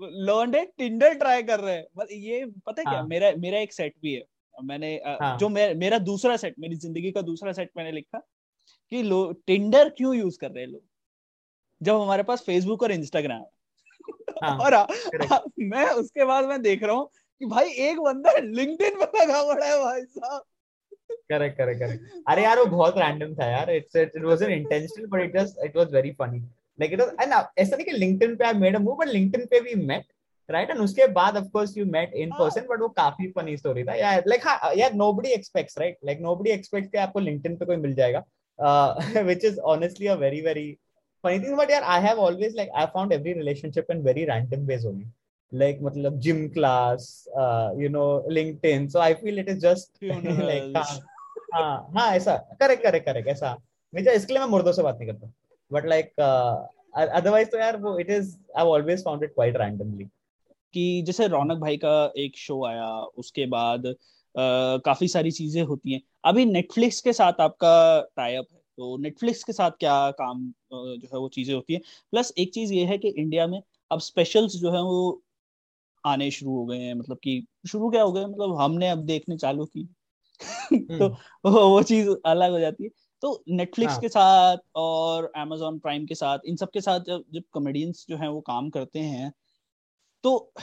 लॉन्डे टिंडर ट्राई कर रहे हैं। ये पता है क्या? हाँ. मेरा मेरा एक सेट भी है। मैंने हाँ. जो मेरा मेरा दूसरा सेट मेरी ज़िंदगी का दूसरा सेट मैंने लिखा कि लोग टिंडर क्यों यूज़ कर रहे हैं लोग? जब हमारे पास फेसबुक और इंस्टाग्राम हाँ, और आ, आ, मैं उसके बाद मैं देख रहा हूँ कि भाई एक बंदा लिंक्डइन पे लगा पड़ा है भाई साहब। करेक्ट करेक्ट करेक्ट अरे यार वो बहुत रैंडम था यार। It's it was unintentional but it was it was very funny like it was and ऐसा नहीं कि लिंक्डइन पे I made a move but LinkedIn पे वी मेट राइट एंड उसके बाद of course you met in person but वो काफ़ी फनी स्टोरी था। यार लाइक हाँ यार nobody expects right like nobody expects कि आपको लिंक्डइन पे कोई मिल जाएगा। Which is honestly a very very funny thing. But yeah i have always like i found every relationship in very random ways only. Like मतलब gym class uh, you know LinkedIn. So I feel it is just like हाँ हाँ हाँ ऐसा। करेक्ट करेक्ट करेक्ट ऐसा। मुझे इसके लिए मैं मुर्दों से बात नहीं करता। बट लाइक अदरवाइज़ तो यार वो it is I always found it quite randomly कि जैसे रौनक भाई का एक शो आया उसके बाद uh, काफ़ी सारी चीज़ें होती हैं। अभी नेटफ्लिक्स के साथ आपका टाइप है तो नेटफ्लिक्स के साथ क्या काम जो है वो चीज़ें होती है? प्लस एक चीज़ ये है कि इंडिया में अब स्पेशल्स जो है वो आने शुरू हो गए हैं मतलब कि शुरू क्या हो गए? मतलब हमने अब देखने चालू की। तो हम्म। वो चीज़ अलग हो जाती है। तो नेटफ्लिक्स हाँ. के साथ और अमेजोन प्राइम के साथ इन सब के साथ जब जब कॉमेडियंस जो है वो काम करते हैं तो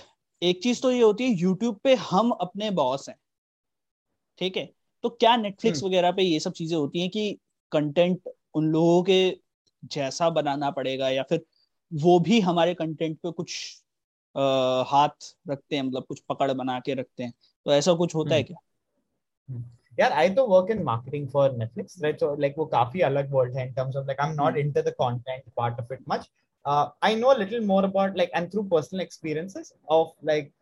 एक चीज़ तो ये होती है यूट्यूब पे हम अपने बॉस हैं। ठीक है? तो क्या नेटफ्लिक्स हम्म। वगैरह पे ये सब चीज़ें होती हैं कि कंटेंट उन लोगों के जैसा बनाना पड़ेगा या फिर वो भी हमारे कंटेंट पे कुछ आ, हाथ रखते हैं मतलब कुछ पकड़ बना के रखते हैं। तो ऐसा कुछ होता है हम्म। क्या? यार आई तो work in marketing for Netflix right so like वो काफ़ी अलग वर्ल्ड है in terms of like I am not into the content part of it much I know a little more about like and through personal experiences of like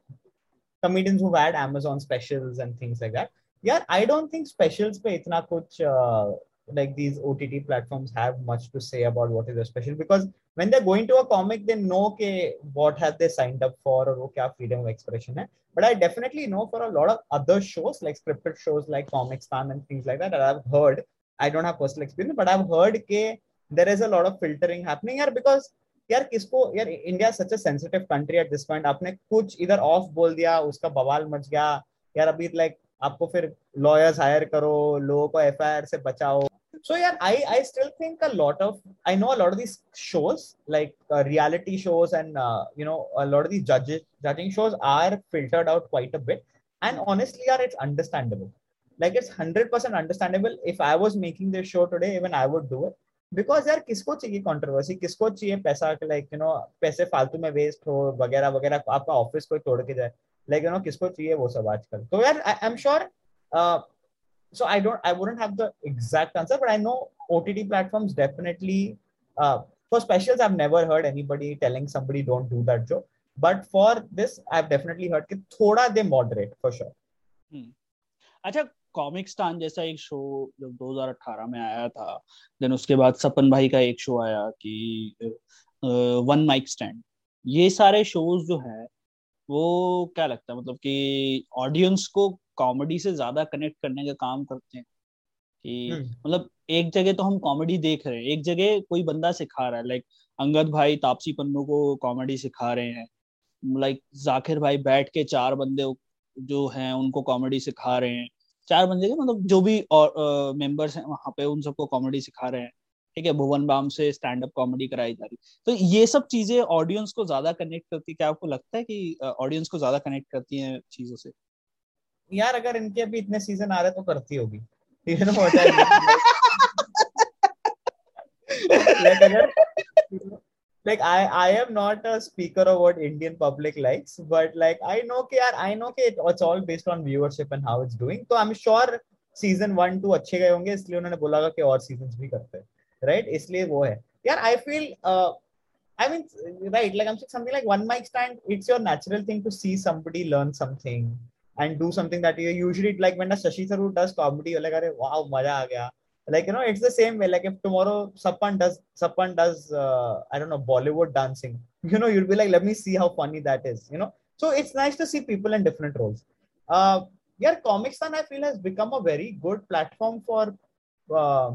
comedians who've had Amazon specials and things like that. Yeah, I don't think specials pe itna kuch uh, like these OTT platforms have much to say about what is a special because when they're going to a comic, they know ke what have they signed up for or kya freedom of expression hai. But I definitely know for a lot of other shows like scripted shows like Comic Stan and things like that that I've heard. I don't have personal experience, but I've heard ke there is a lot of filtering happening here because यार किसको, यार India such sensitive country at this point आपने कुछ इधर ऑफ़ बोल दिया, उसका बवाल मच गया। यार अभी लाइक आपको फिर लॉयर्स हायर करो, लोगों को एफ़ से बचाओ। सो यार I I still think a lot of I know a lot of this shows like reality shows and you know a lot of this जजेस judging shows are filtered out quite a bit and honestly or it's understandable like it's hundred percent understandable if I was making this show today even I would do it because यार किसको चाहिए कॉन्ट्रोवर्सी किसको चाहिए पैसा लाइक यू नो पैसे फालतू में वेस्ट हो, वगैरह वगैरह, आपका ऑफ़िस कोई तोड़ के जाए। लाइक यू नो किसको चाहिए वो सब आजकल? तो यार I am sure so I don't I wouldn't have the exact answer but I know OTT platforms definitely for specials I never heard anybody telling somebody don't do that जो but for this I definitely heard कि थोड़ा दे मॉडरेट फॉर श्योर अच्छा कॉमिक स्टान जैसा एक शो जब 2018 में आया था देन उसके बाद सपन भाई का एक शो आया कि वन माइक स्टैंड ये सारे शोज़ जो है वो क्या लगता है? मतलब कि ऑडियंस को कॉमेडी से ज़्यादा कनेक्ट करने का काम करते हैं कि हम्म। मतलब एक जगह तो हम कॉमेडी देख रहे हैं एक जगह कोई बंदा सिखा रहा है लाइक अंगद भाई तापसी पन्नू को कॉमेडी सिखा रहे हैं। लाइक जाकिर भाई बैठ के चार बंदे जो हैं उनको कॉमेडी सिखा रहे हैं। चार बंदे के मतलब जो भी और मेंबर्स हैं वहाँ पे उन सबको कॉमेडी सिखा रहे हैं। ठीक है? भुवन बाम से स्टैंड अप कॉमेडी कराई जा रही। तो ये सब चीज़ें ऑडियंस को ज़्यादा कनेक्ट करती है। क्या आपको लगता है कि ऑडियंस को ज़्यादा कनेक्ट करती है चीज़ों से? यार अगर इनके अभी इतने सीज़न आ रहे तो करती होगी। अगर like I I am not a speaker of what Indian public likes, but like I know कि यार I know कि it's all based on viewership and how it's doing. तो I'm sure season one two अच्छे गए होंगे इसलिए उन्होंने बोला कि और seasons भी करते हैं, right? इसलिए वो है. यार I feel uh, I mean right like I'm saying something like one mic stand. It's your natural thing to see somebody learn something and do something that you usually like when a Shashi Tharoor does comedy, you're like अरे wow मजा आ गया. like you know it's the same way. Like if tomorrow Sapan does Sapan does uh, I don't know Bollywood dancing you know you'll be like let me see how funny that is you know? So it's nice to see people in different roles. Uh yeah Comic Stan I feel has become a very good platform for uh,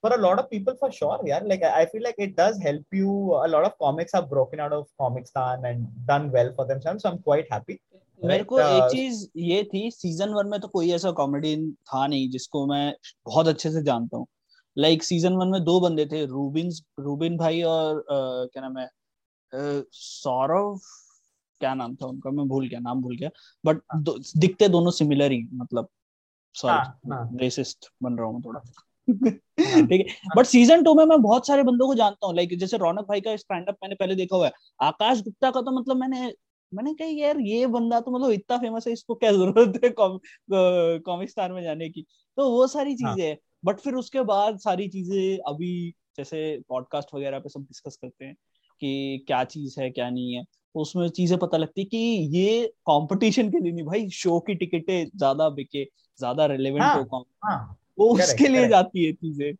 for a lot of people for sure yeah? Like I feel like it does help you. A lot of comics have broken out of Comic Stan and done well for themselves so I'm quite happy मेरे को एक uh, चीज़ ये थी सीज़न वन में तो कोई ऐसा कॉमेडी था नहीं जिसको मैं बहुत अच्छे से जानता हूँ। लाइक सीज़न वन में दो बंदे थे रूबिन रूबिन भाई और uh, क्या नाम है सौरभ क्या नाम था उनका मैं भूल गया नाम भूल गया। बट हाँ। दो, दिखते दोनों सिमिलर ही मतलब सॉरी रेसिस्ट हाँ, हाँ। बन रहा हूँ थोड़ा। ठीक है बट सीज़न टू में मैं बहुत सारे बंदों को जानता हूँ। लाइक जैसे रौनक भाई का स्टैंड अप मैंने पहले देखा हुआ है। आकाश गुप्ता का तो मतलब मैंने मैंने कहा यार ये बंदा तो मतलब इतना फ़ेमस है इसको क्या ज़रूरत है कॉमिक स्टार में जाने की? तो वो सारी हाँ। चीज़ें है बट फिर उसके बाद सारी चीज़ें अभी जैसे पॉडकास्ट वगैरह पे सब डिस्कस करते हैं कि क्या चीज़ है क्या नहीं है तो उसमें चीज़ें पता लगती है कि ये कंपटीशन के लिए नहीं भाई शो की टिकटें ज़्यादा बिके ज़्यादा रिलेवेंट हाँ, हो हाँ, वो उसके लिए जाती है चीज़ें।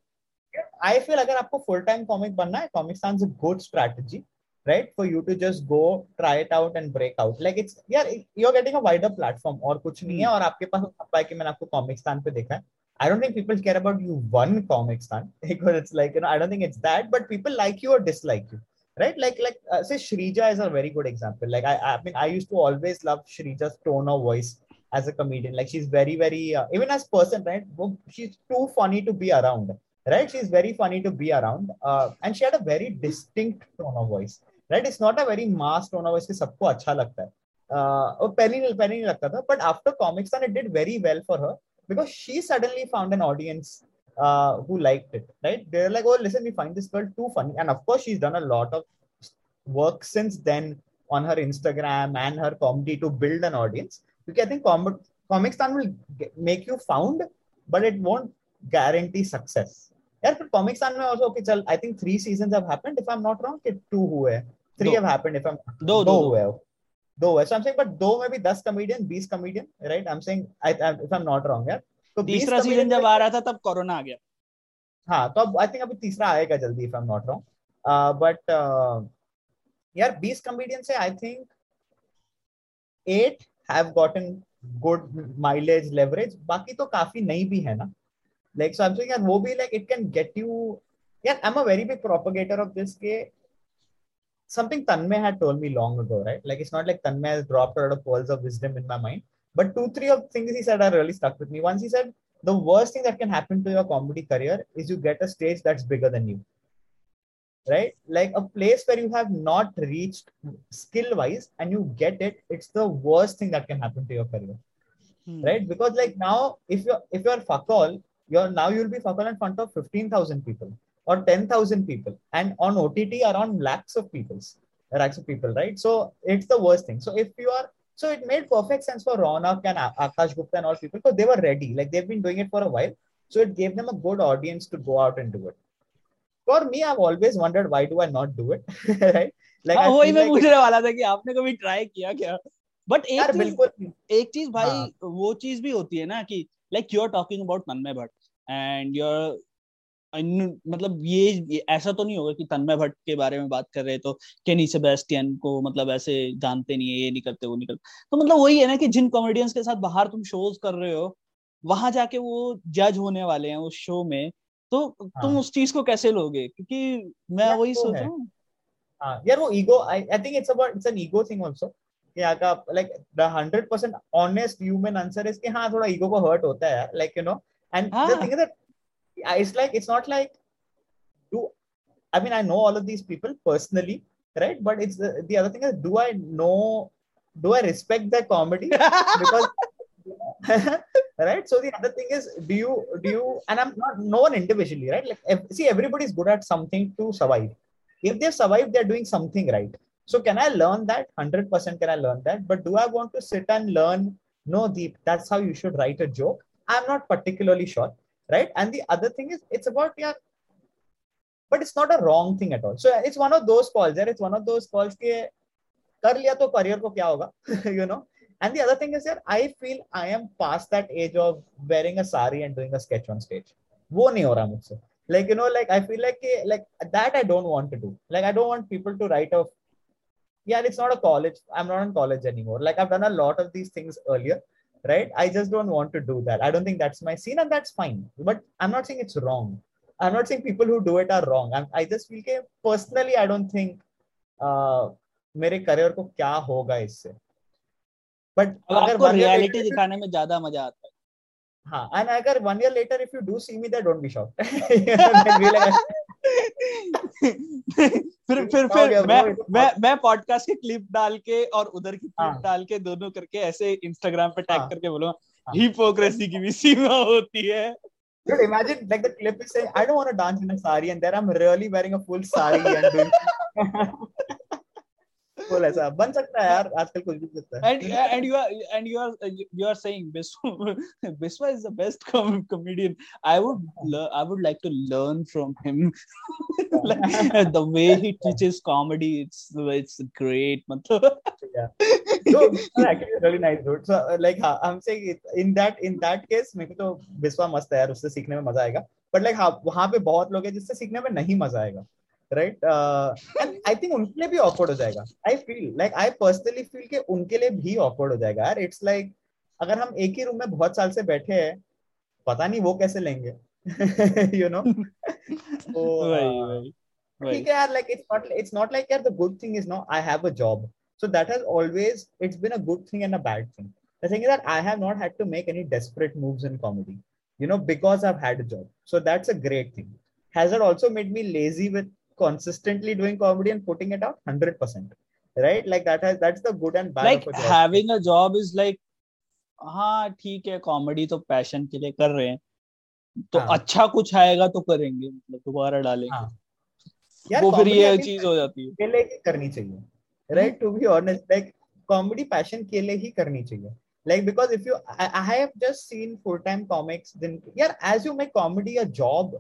आई फील अगर आपको फुल टाइम कॉमिक बनना है comic a good strategy right for you to just go try it out and break out like it's yeah you're getting a wider platform और कुछ नहीं है और आपके पास है कि मैंने आपको कॉमिक स्टैंड पे देखा है I don't think people care about you one comic stand because it's like you know I don't think it's that but people like you or dislike you right like like uh, say Shrija is a very good example like I I mean I used to always love Shrija's tone of voice as a comedian like she's very very uh, even as person right she's too funny to be around right she's very funny to be around uh, and she had a very distinct tone of voice right it's not a very mass tone of सबको अच्छा लगता है uh, पहले नहीं पहले नहीं लगता था but after comics it did very well for her because she suddenly found an audience uh, who liked it right they're like oh listen we find this girl too funny and of course she's done a lot of work since then on her instagram and her comedy to build an audience because i think com- comic stan will make you found but it won't guarantee success यार फिर कॉमिक सान में आल्सो ओके चल I think 3 seasons have happened if I am not wrong कि 2 हुए Three have happened if I'm दो दो हुए दो हुए। So I'm saying but दो में भी दस comedian बीस comedian right? I'm saying I, I, if I'm not wrong यार तो तीसरा सीज़न जब आ रहा था तब कोरोना आ गया। हाँ तो अब आई थिंक अभी तीसरा आएगा जल्दी if I am not wrong but यार बीस कॉमेडियन से I think eight have gotten good mileage leverage बाकी तो काफ़ी नहीं भी है ना। Like so I am saying यार वो भी like it can get you यार I am a very big propagator of this के something Tanmay had told me long ago, right? Like it's not like Tanmay has dropped a lot of pearls of wisdom in my mind, but two, three of things he said are really stuck with me. Once he said, the worst thing that can happen to your comedy career is you get a stage that's bigger than you. Right? Like a place where you have not reached skill wise and you get it, it's the worst thing that can happen to your career. Hmm. Right? Because like now, if you're if you're fuck all, you're now you'll be fuck all in front of 15,000 people or 10,000 people and on OTT around lakhs of people, lakhs of people, right? So it's the worst thing. So if you are, so it made perfect sense for Ronak and Akash Gupta and all people because they were ready. Like they've been doing it for a while. So it gave them a good audience to go out and do it. For me, I've always wondered why do I not do it, right? Like हाँ, वही मैं like पूछने वाला था कि आपने कभी ट्राई किया क्या बट एक चीज एक चीज भाई हाँ. वो चीज भी होती है ना कि like you are talking about Tanmay Bhatt and you are मतलब ये, ऐसा तो नहीं होगा कि तन्मय भट्ट के बारे में बात कर रहे तो केनी सेबेस्टियन को मतलब ऐसे जानते नहीं है ये नहीं करते वो नहीं करते। तो मतलब वही है ना कि जिन कॉमेडियंस के साथ बाहर तुम शोज़ कर रहे हो वहाँ जाके वो जज होने वाले हैं उस शो में तो हाँ. तुम उस चीज़ को कैसे लोगे? क्योंकि मैं वही तो सोच रहा हूँ। हाँ यार वो ego I I think it's about it's an ego thing also कि अगर like the 100% honest human answer is कि हाँ थोड़ा ईगो को हर्ट होता है like you know and the thing is that it's like it's not like do I mean I know all of these people personally, right? But it's the, the other thing is do I know do I respect their comedy? because right. So the other thing is do you do you and I'm not no one individually, right? Like see everybody's good at something to survive. If they've survived, they're doing something right. So can I learn that? 100% can I learn that? But do I want to sit and learn? No, Deep, that's how you should write a joke. I'm not particularly sure right? And the other thing is it's about yeah but it's not a wrong thing at all. So it's one of those calls yeah it's one of those calls ke kar liya to career ko kya hoga? You know? And the other thing is that i feel i am past that age of wearing a sari and doing a sketch on stage. wo nahi ho raha like you know like i feel like like that i don't want to do. Like i don't want people to write off yeah it's not a college i'm not in college anymore. Like i've done a lot of these things earlier right i just don't want to do that i don't think that's my scene and that's fine but i'm not saying it's wrong i'm not saying people who do it are wrong I'm, i just feel के personally i don't think uh, मेरे करियर को क्या होगा इससे बट अगर रियलिटी दिखाने में ज्यादा मजा आता है हाँ एंड अगर one year later if you do see me that don't be shocked फिर फिर फिर मैं मैं मैं पॉडकास्ट की क्लिप डाल के और उधर की क्लिप हाँ. डाल के दोनों करके ऐसे इंस्टाग्राम पे टैग हाँ. करके बोलूँगा हिपोक्रेसी की भी सीमा होती है Dude, imagine like the clip is saying, I don't want to dance in a sari, and there I'm really wearing a full sari and doing. बिल्कुल ऐसा। बन सकता है यार आजकल कुछ भी सकता है। And and you are and you are you are saying Biswa is the best comedian I would I would like to learn from him the way he teaches comedy it's it's great मतलब तो बिस्वा मस्त है यार उससे सीखने में मज़ा आएगा। बट लाइक वहाँ पे बहुत लोग हैं जिससे सीखने में नहीं मज़ा आएगा। राइट आई थिंक उनके लिए भी ऑकवर्ड हो जाएगा। I feel like I personally feel के उनके लिए भी ऑकवर्ड हो जाएगा यार। इट्स लाइक अगर हम एक ही रूम में बहुत साल से बैठे हैं पता नहीं वो कैसे लेंगे यू नो ठीक है यार like it's not it's not like यार the good thing is no I have a job so that has always it's been a good thing and a bad thing the thing is that I have not had to make any desperate moves in comedy you know because I had a job so that's a great thing has it also made me lazy with consistently doing comedy and putting it out 100% right like that has that's the good and bad like a having a job is like हाँ ठीक है कॉमेडी तो पैशन के लिए कर रहे हैं तो हाँ. अच्छा कुछ आएगा तो करेंगे मतलब दोबारा डालेंगे हाँ. यार वो फिर ये चीज़ हो जाती है के लिए करनी चाहिए right to be honest like comedy passion के लिए ही करनी चाहिए like because if you I, I have just seen full-time comics then yeah as you make comedy a job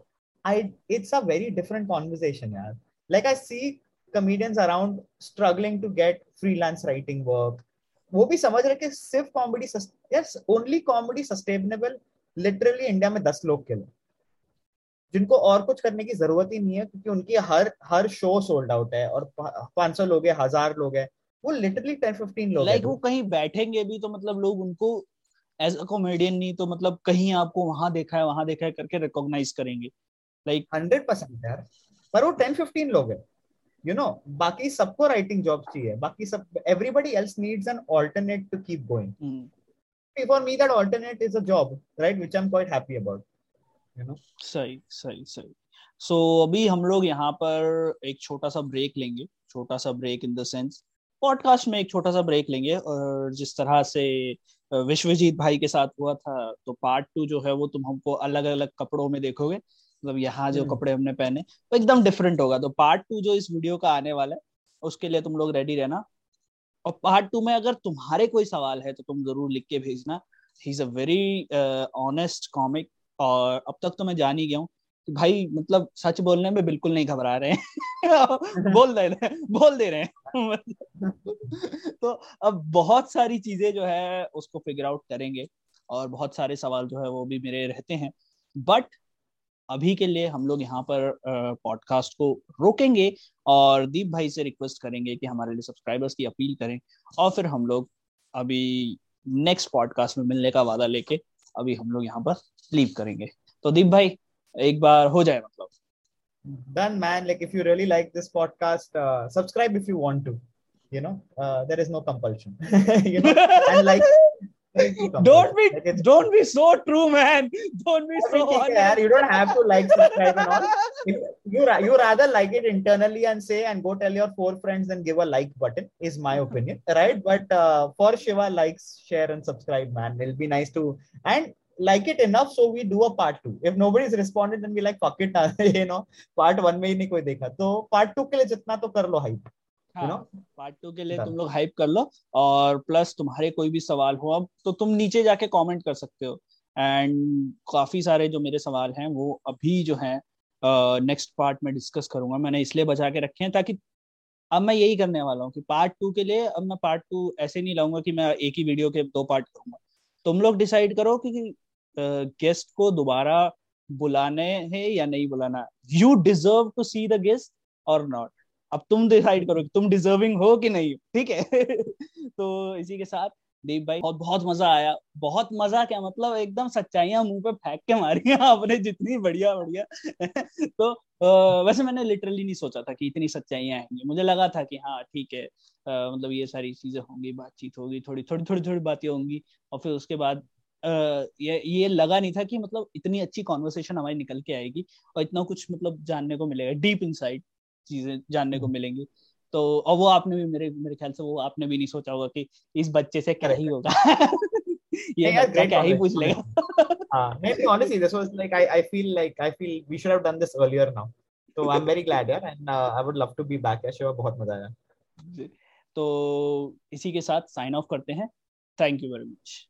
I it's a very different conversation, yeah. Like I see comedians around struggling to get freelance writing work. वो भी समझ रहे कि सिर्फ़ comedy yes only comedy sustainable literally India में दस लोग के लिए जिनको और कुछ करने की ज़रूरत ही नहीं है क्योंकि उनकी हर हर शो सोल्ड आउट है और पाँच सौ लोग है हज़ार लोग है वो लिटरली टेन फिफ्टीन लोग लाइक like वो कहीं बैठेंगे भी तो मतलब लोग उनको एज अ कॉमेडियन नहीं तो मतलब कहीं आपको वहाँ देखा है वहाँ देखा है करके रिकॉग्नाइज करेंगे लाइक हंड्रेड परसेंट यार। पर वो टेन फिफ्टीन लोग है। यू नो बाकी सबको राइटिंग जॉब चाहिए। बाकी सब everybody else needs an alternate to keep going for me that alternate is a job right which I am quite happy about you know सही सही सही। सो so, अभी हम लोग यहाँ पर एक छोटा सा ब्रेक लेंगे। छोटा सा break in the sense podcast में एक छोटा सा ब्रेक लेंगे। और जिस तरह से विश्वजीत भाई के साथ हुआ था तो पार्ट टू जो है वो तुम हमको अलग अलग कपड़ों में देखोगे। मतलब यहाँ जो हम्म। कपड़े हमने पहने वो एकदम डिफरेंट होगा। तो पार्ट टू जो इस वीडियो का आने वाला है उसके लिए तुम लोग रेडी रहना। और पार्ट टू में अगर तुम्हारे कोई सवाल है तो तुम ज़रूर लिख के भेजना। He is a very honest comic और अब तक तो मैं जान ही गया हूँ भाई मतलब सच बोलने में बिल्कुल नहीं घबरा रहे हैं। बोल दे रहे बोल दे रहे हैं। तो अब बहुत सारी चीज़ें जो है उसको फिगर आउट करेंगे और बहुत सारे सवाल जो है वो भी मेरे रहते हैं। बट अभी के लिए हम लोग यहाँ पर पॉडकास्ट को रोकेंगे और दीप भाई से रिक्वेस्ट करेंगे कि हमारे लिए सब्सक्राइबर्स की अपील करें और फिर हम लोग अभी नेक्स्ट पॉडकास्ट में मिलने का वादा लेके अभी हम लोग यहाँ पर लीव करेंगे। तो दीप भाई एक बार हो जाए मतलब। Done man. Like if you really like this podcast uh, subscribe if you want to you know? Uh, there is no compulsion. You know? And like don't be like don't be so true man don't be so yeah, you don't have to like subscribe and all if you you rather like it internally and say and go tell your four friends and give a like button is my opinion right but uh, for shiva likes share and subscribe man it'll be nice to and like it enough so we do a part two if nobody's responded then we like fuck it you know part one में ही नहीं कोई देखा तो part two के लिए जितना तो कर लो hype पार्ट टू के लिए तुम लोग हाइप कर लो और प्लस तुम्हारे कोई भी सवाल हो अब तो तुम नीचे जाके कमेंट कर सकते हो। एंड काफ़ी सारे जो मेरे सवाल हैं वो अभी जो है नेक्स्ट पार्ट में डिस्कस करूँगा। मैंने इसलिए बचा के रखे हैं ताकि अब मैं यही करने वाला हूँ कि पार्ट टू के लिए अब मैं पार्ट टू ऐसे नहीं लाऊँगा कि मैं एक ही वीडियो के दो पार्ट करूँगा। तुम लोग डिसाइड करो कि गेस्ट को दोबारा बुलाने हैं या नहीं बुलाना। You deserve to see the guest और नॉट अब तुम डिसाइड करो कि तुम डिजर्विंग हो कि नहीं ठीक है? तो इसी के साथ दीप भाई बहुत बहुत मज़ा आया। बहुत मज़ा क्या मतलब? एकदम सच्चाइयाँ मुँह पे फेंक के मारी आपने जितनी बढ़िया बढ़िया। तो आ, वैसे मैंने लिटरली नहीं सोचा था कि इतनी सच्चाइयाँ आएँगी मुझे लगा था कि हाँ ठीक है आ, मतलब ये सारी चीज़ें होंगी बातचीत होगी थोड़ी थोड़ी थोड़ी थोड़ी बातें होंगी। और फिर उसके बाद आ, ये ये लगा नहीं था कि मतलब इतनी अच्छी कॉन्वर्सेशन हमारी निकल के आएगी और इतना कुछ मतलब जानने को मिलेगा। डीप इनसाइड चीज़ें जानने को हम्म। मिलेंगी। तो और वो आपने भी मेरे मेरे ख्याल से वो आपने भी नहीं सोचा होगा कि इस बच्चे से क्या ही होगा। ये बच्चा क्या ही पूछ लेगा। हाँ नहीं honestly this was like I I feel like I feel we should have done this earlier now. so I'm very glad यार and uh, I would love to be back यार शिवा बहुत मज़ा आया। तो इसी के साथ साइन ऑफ़ करते हैं। Thank you very much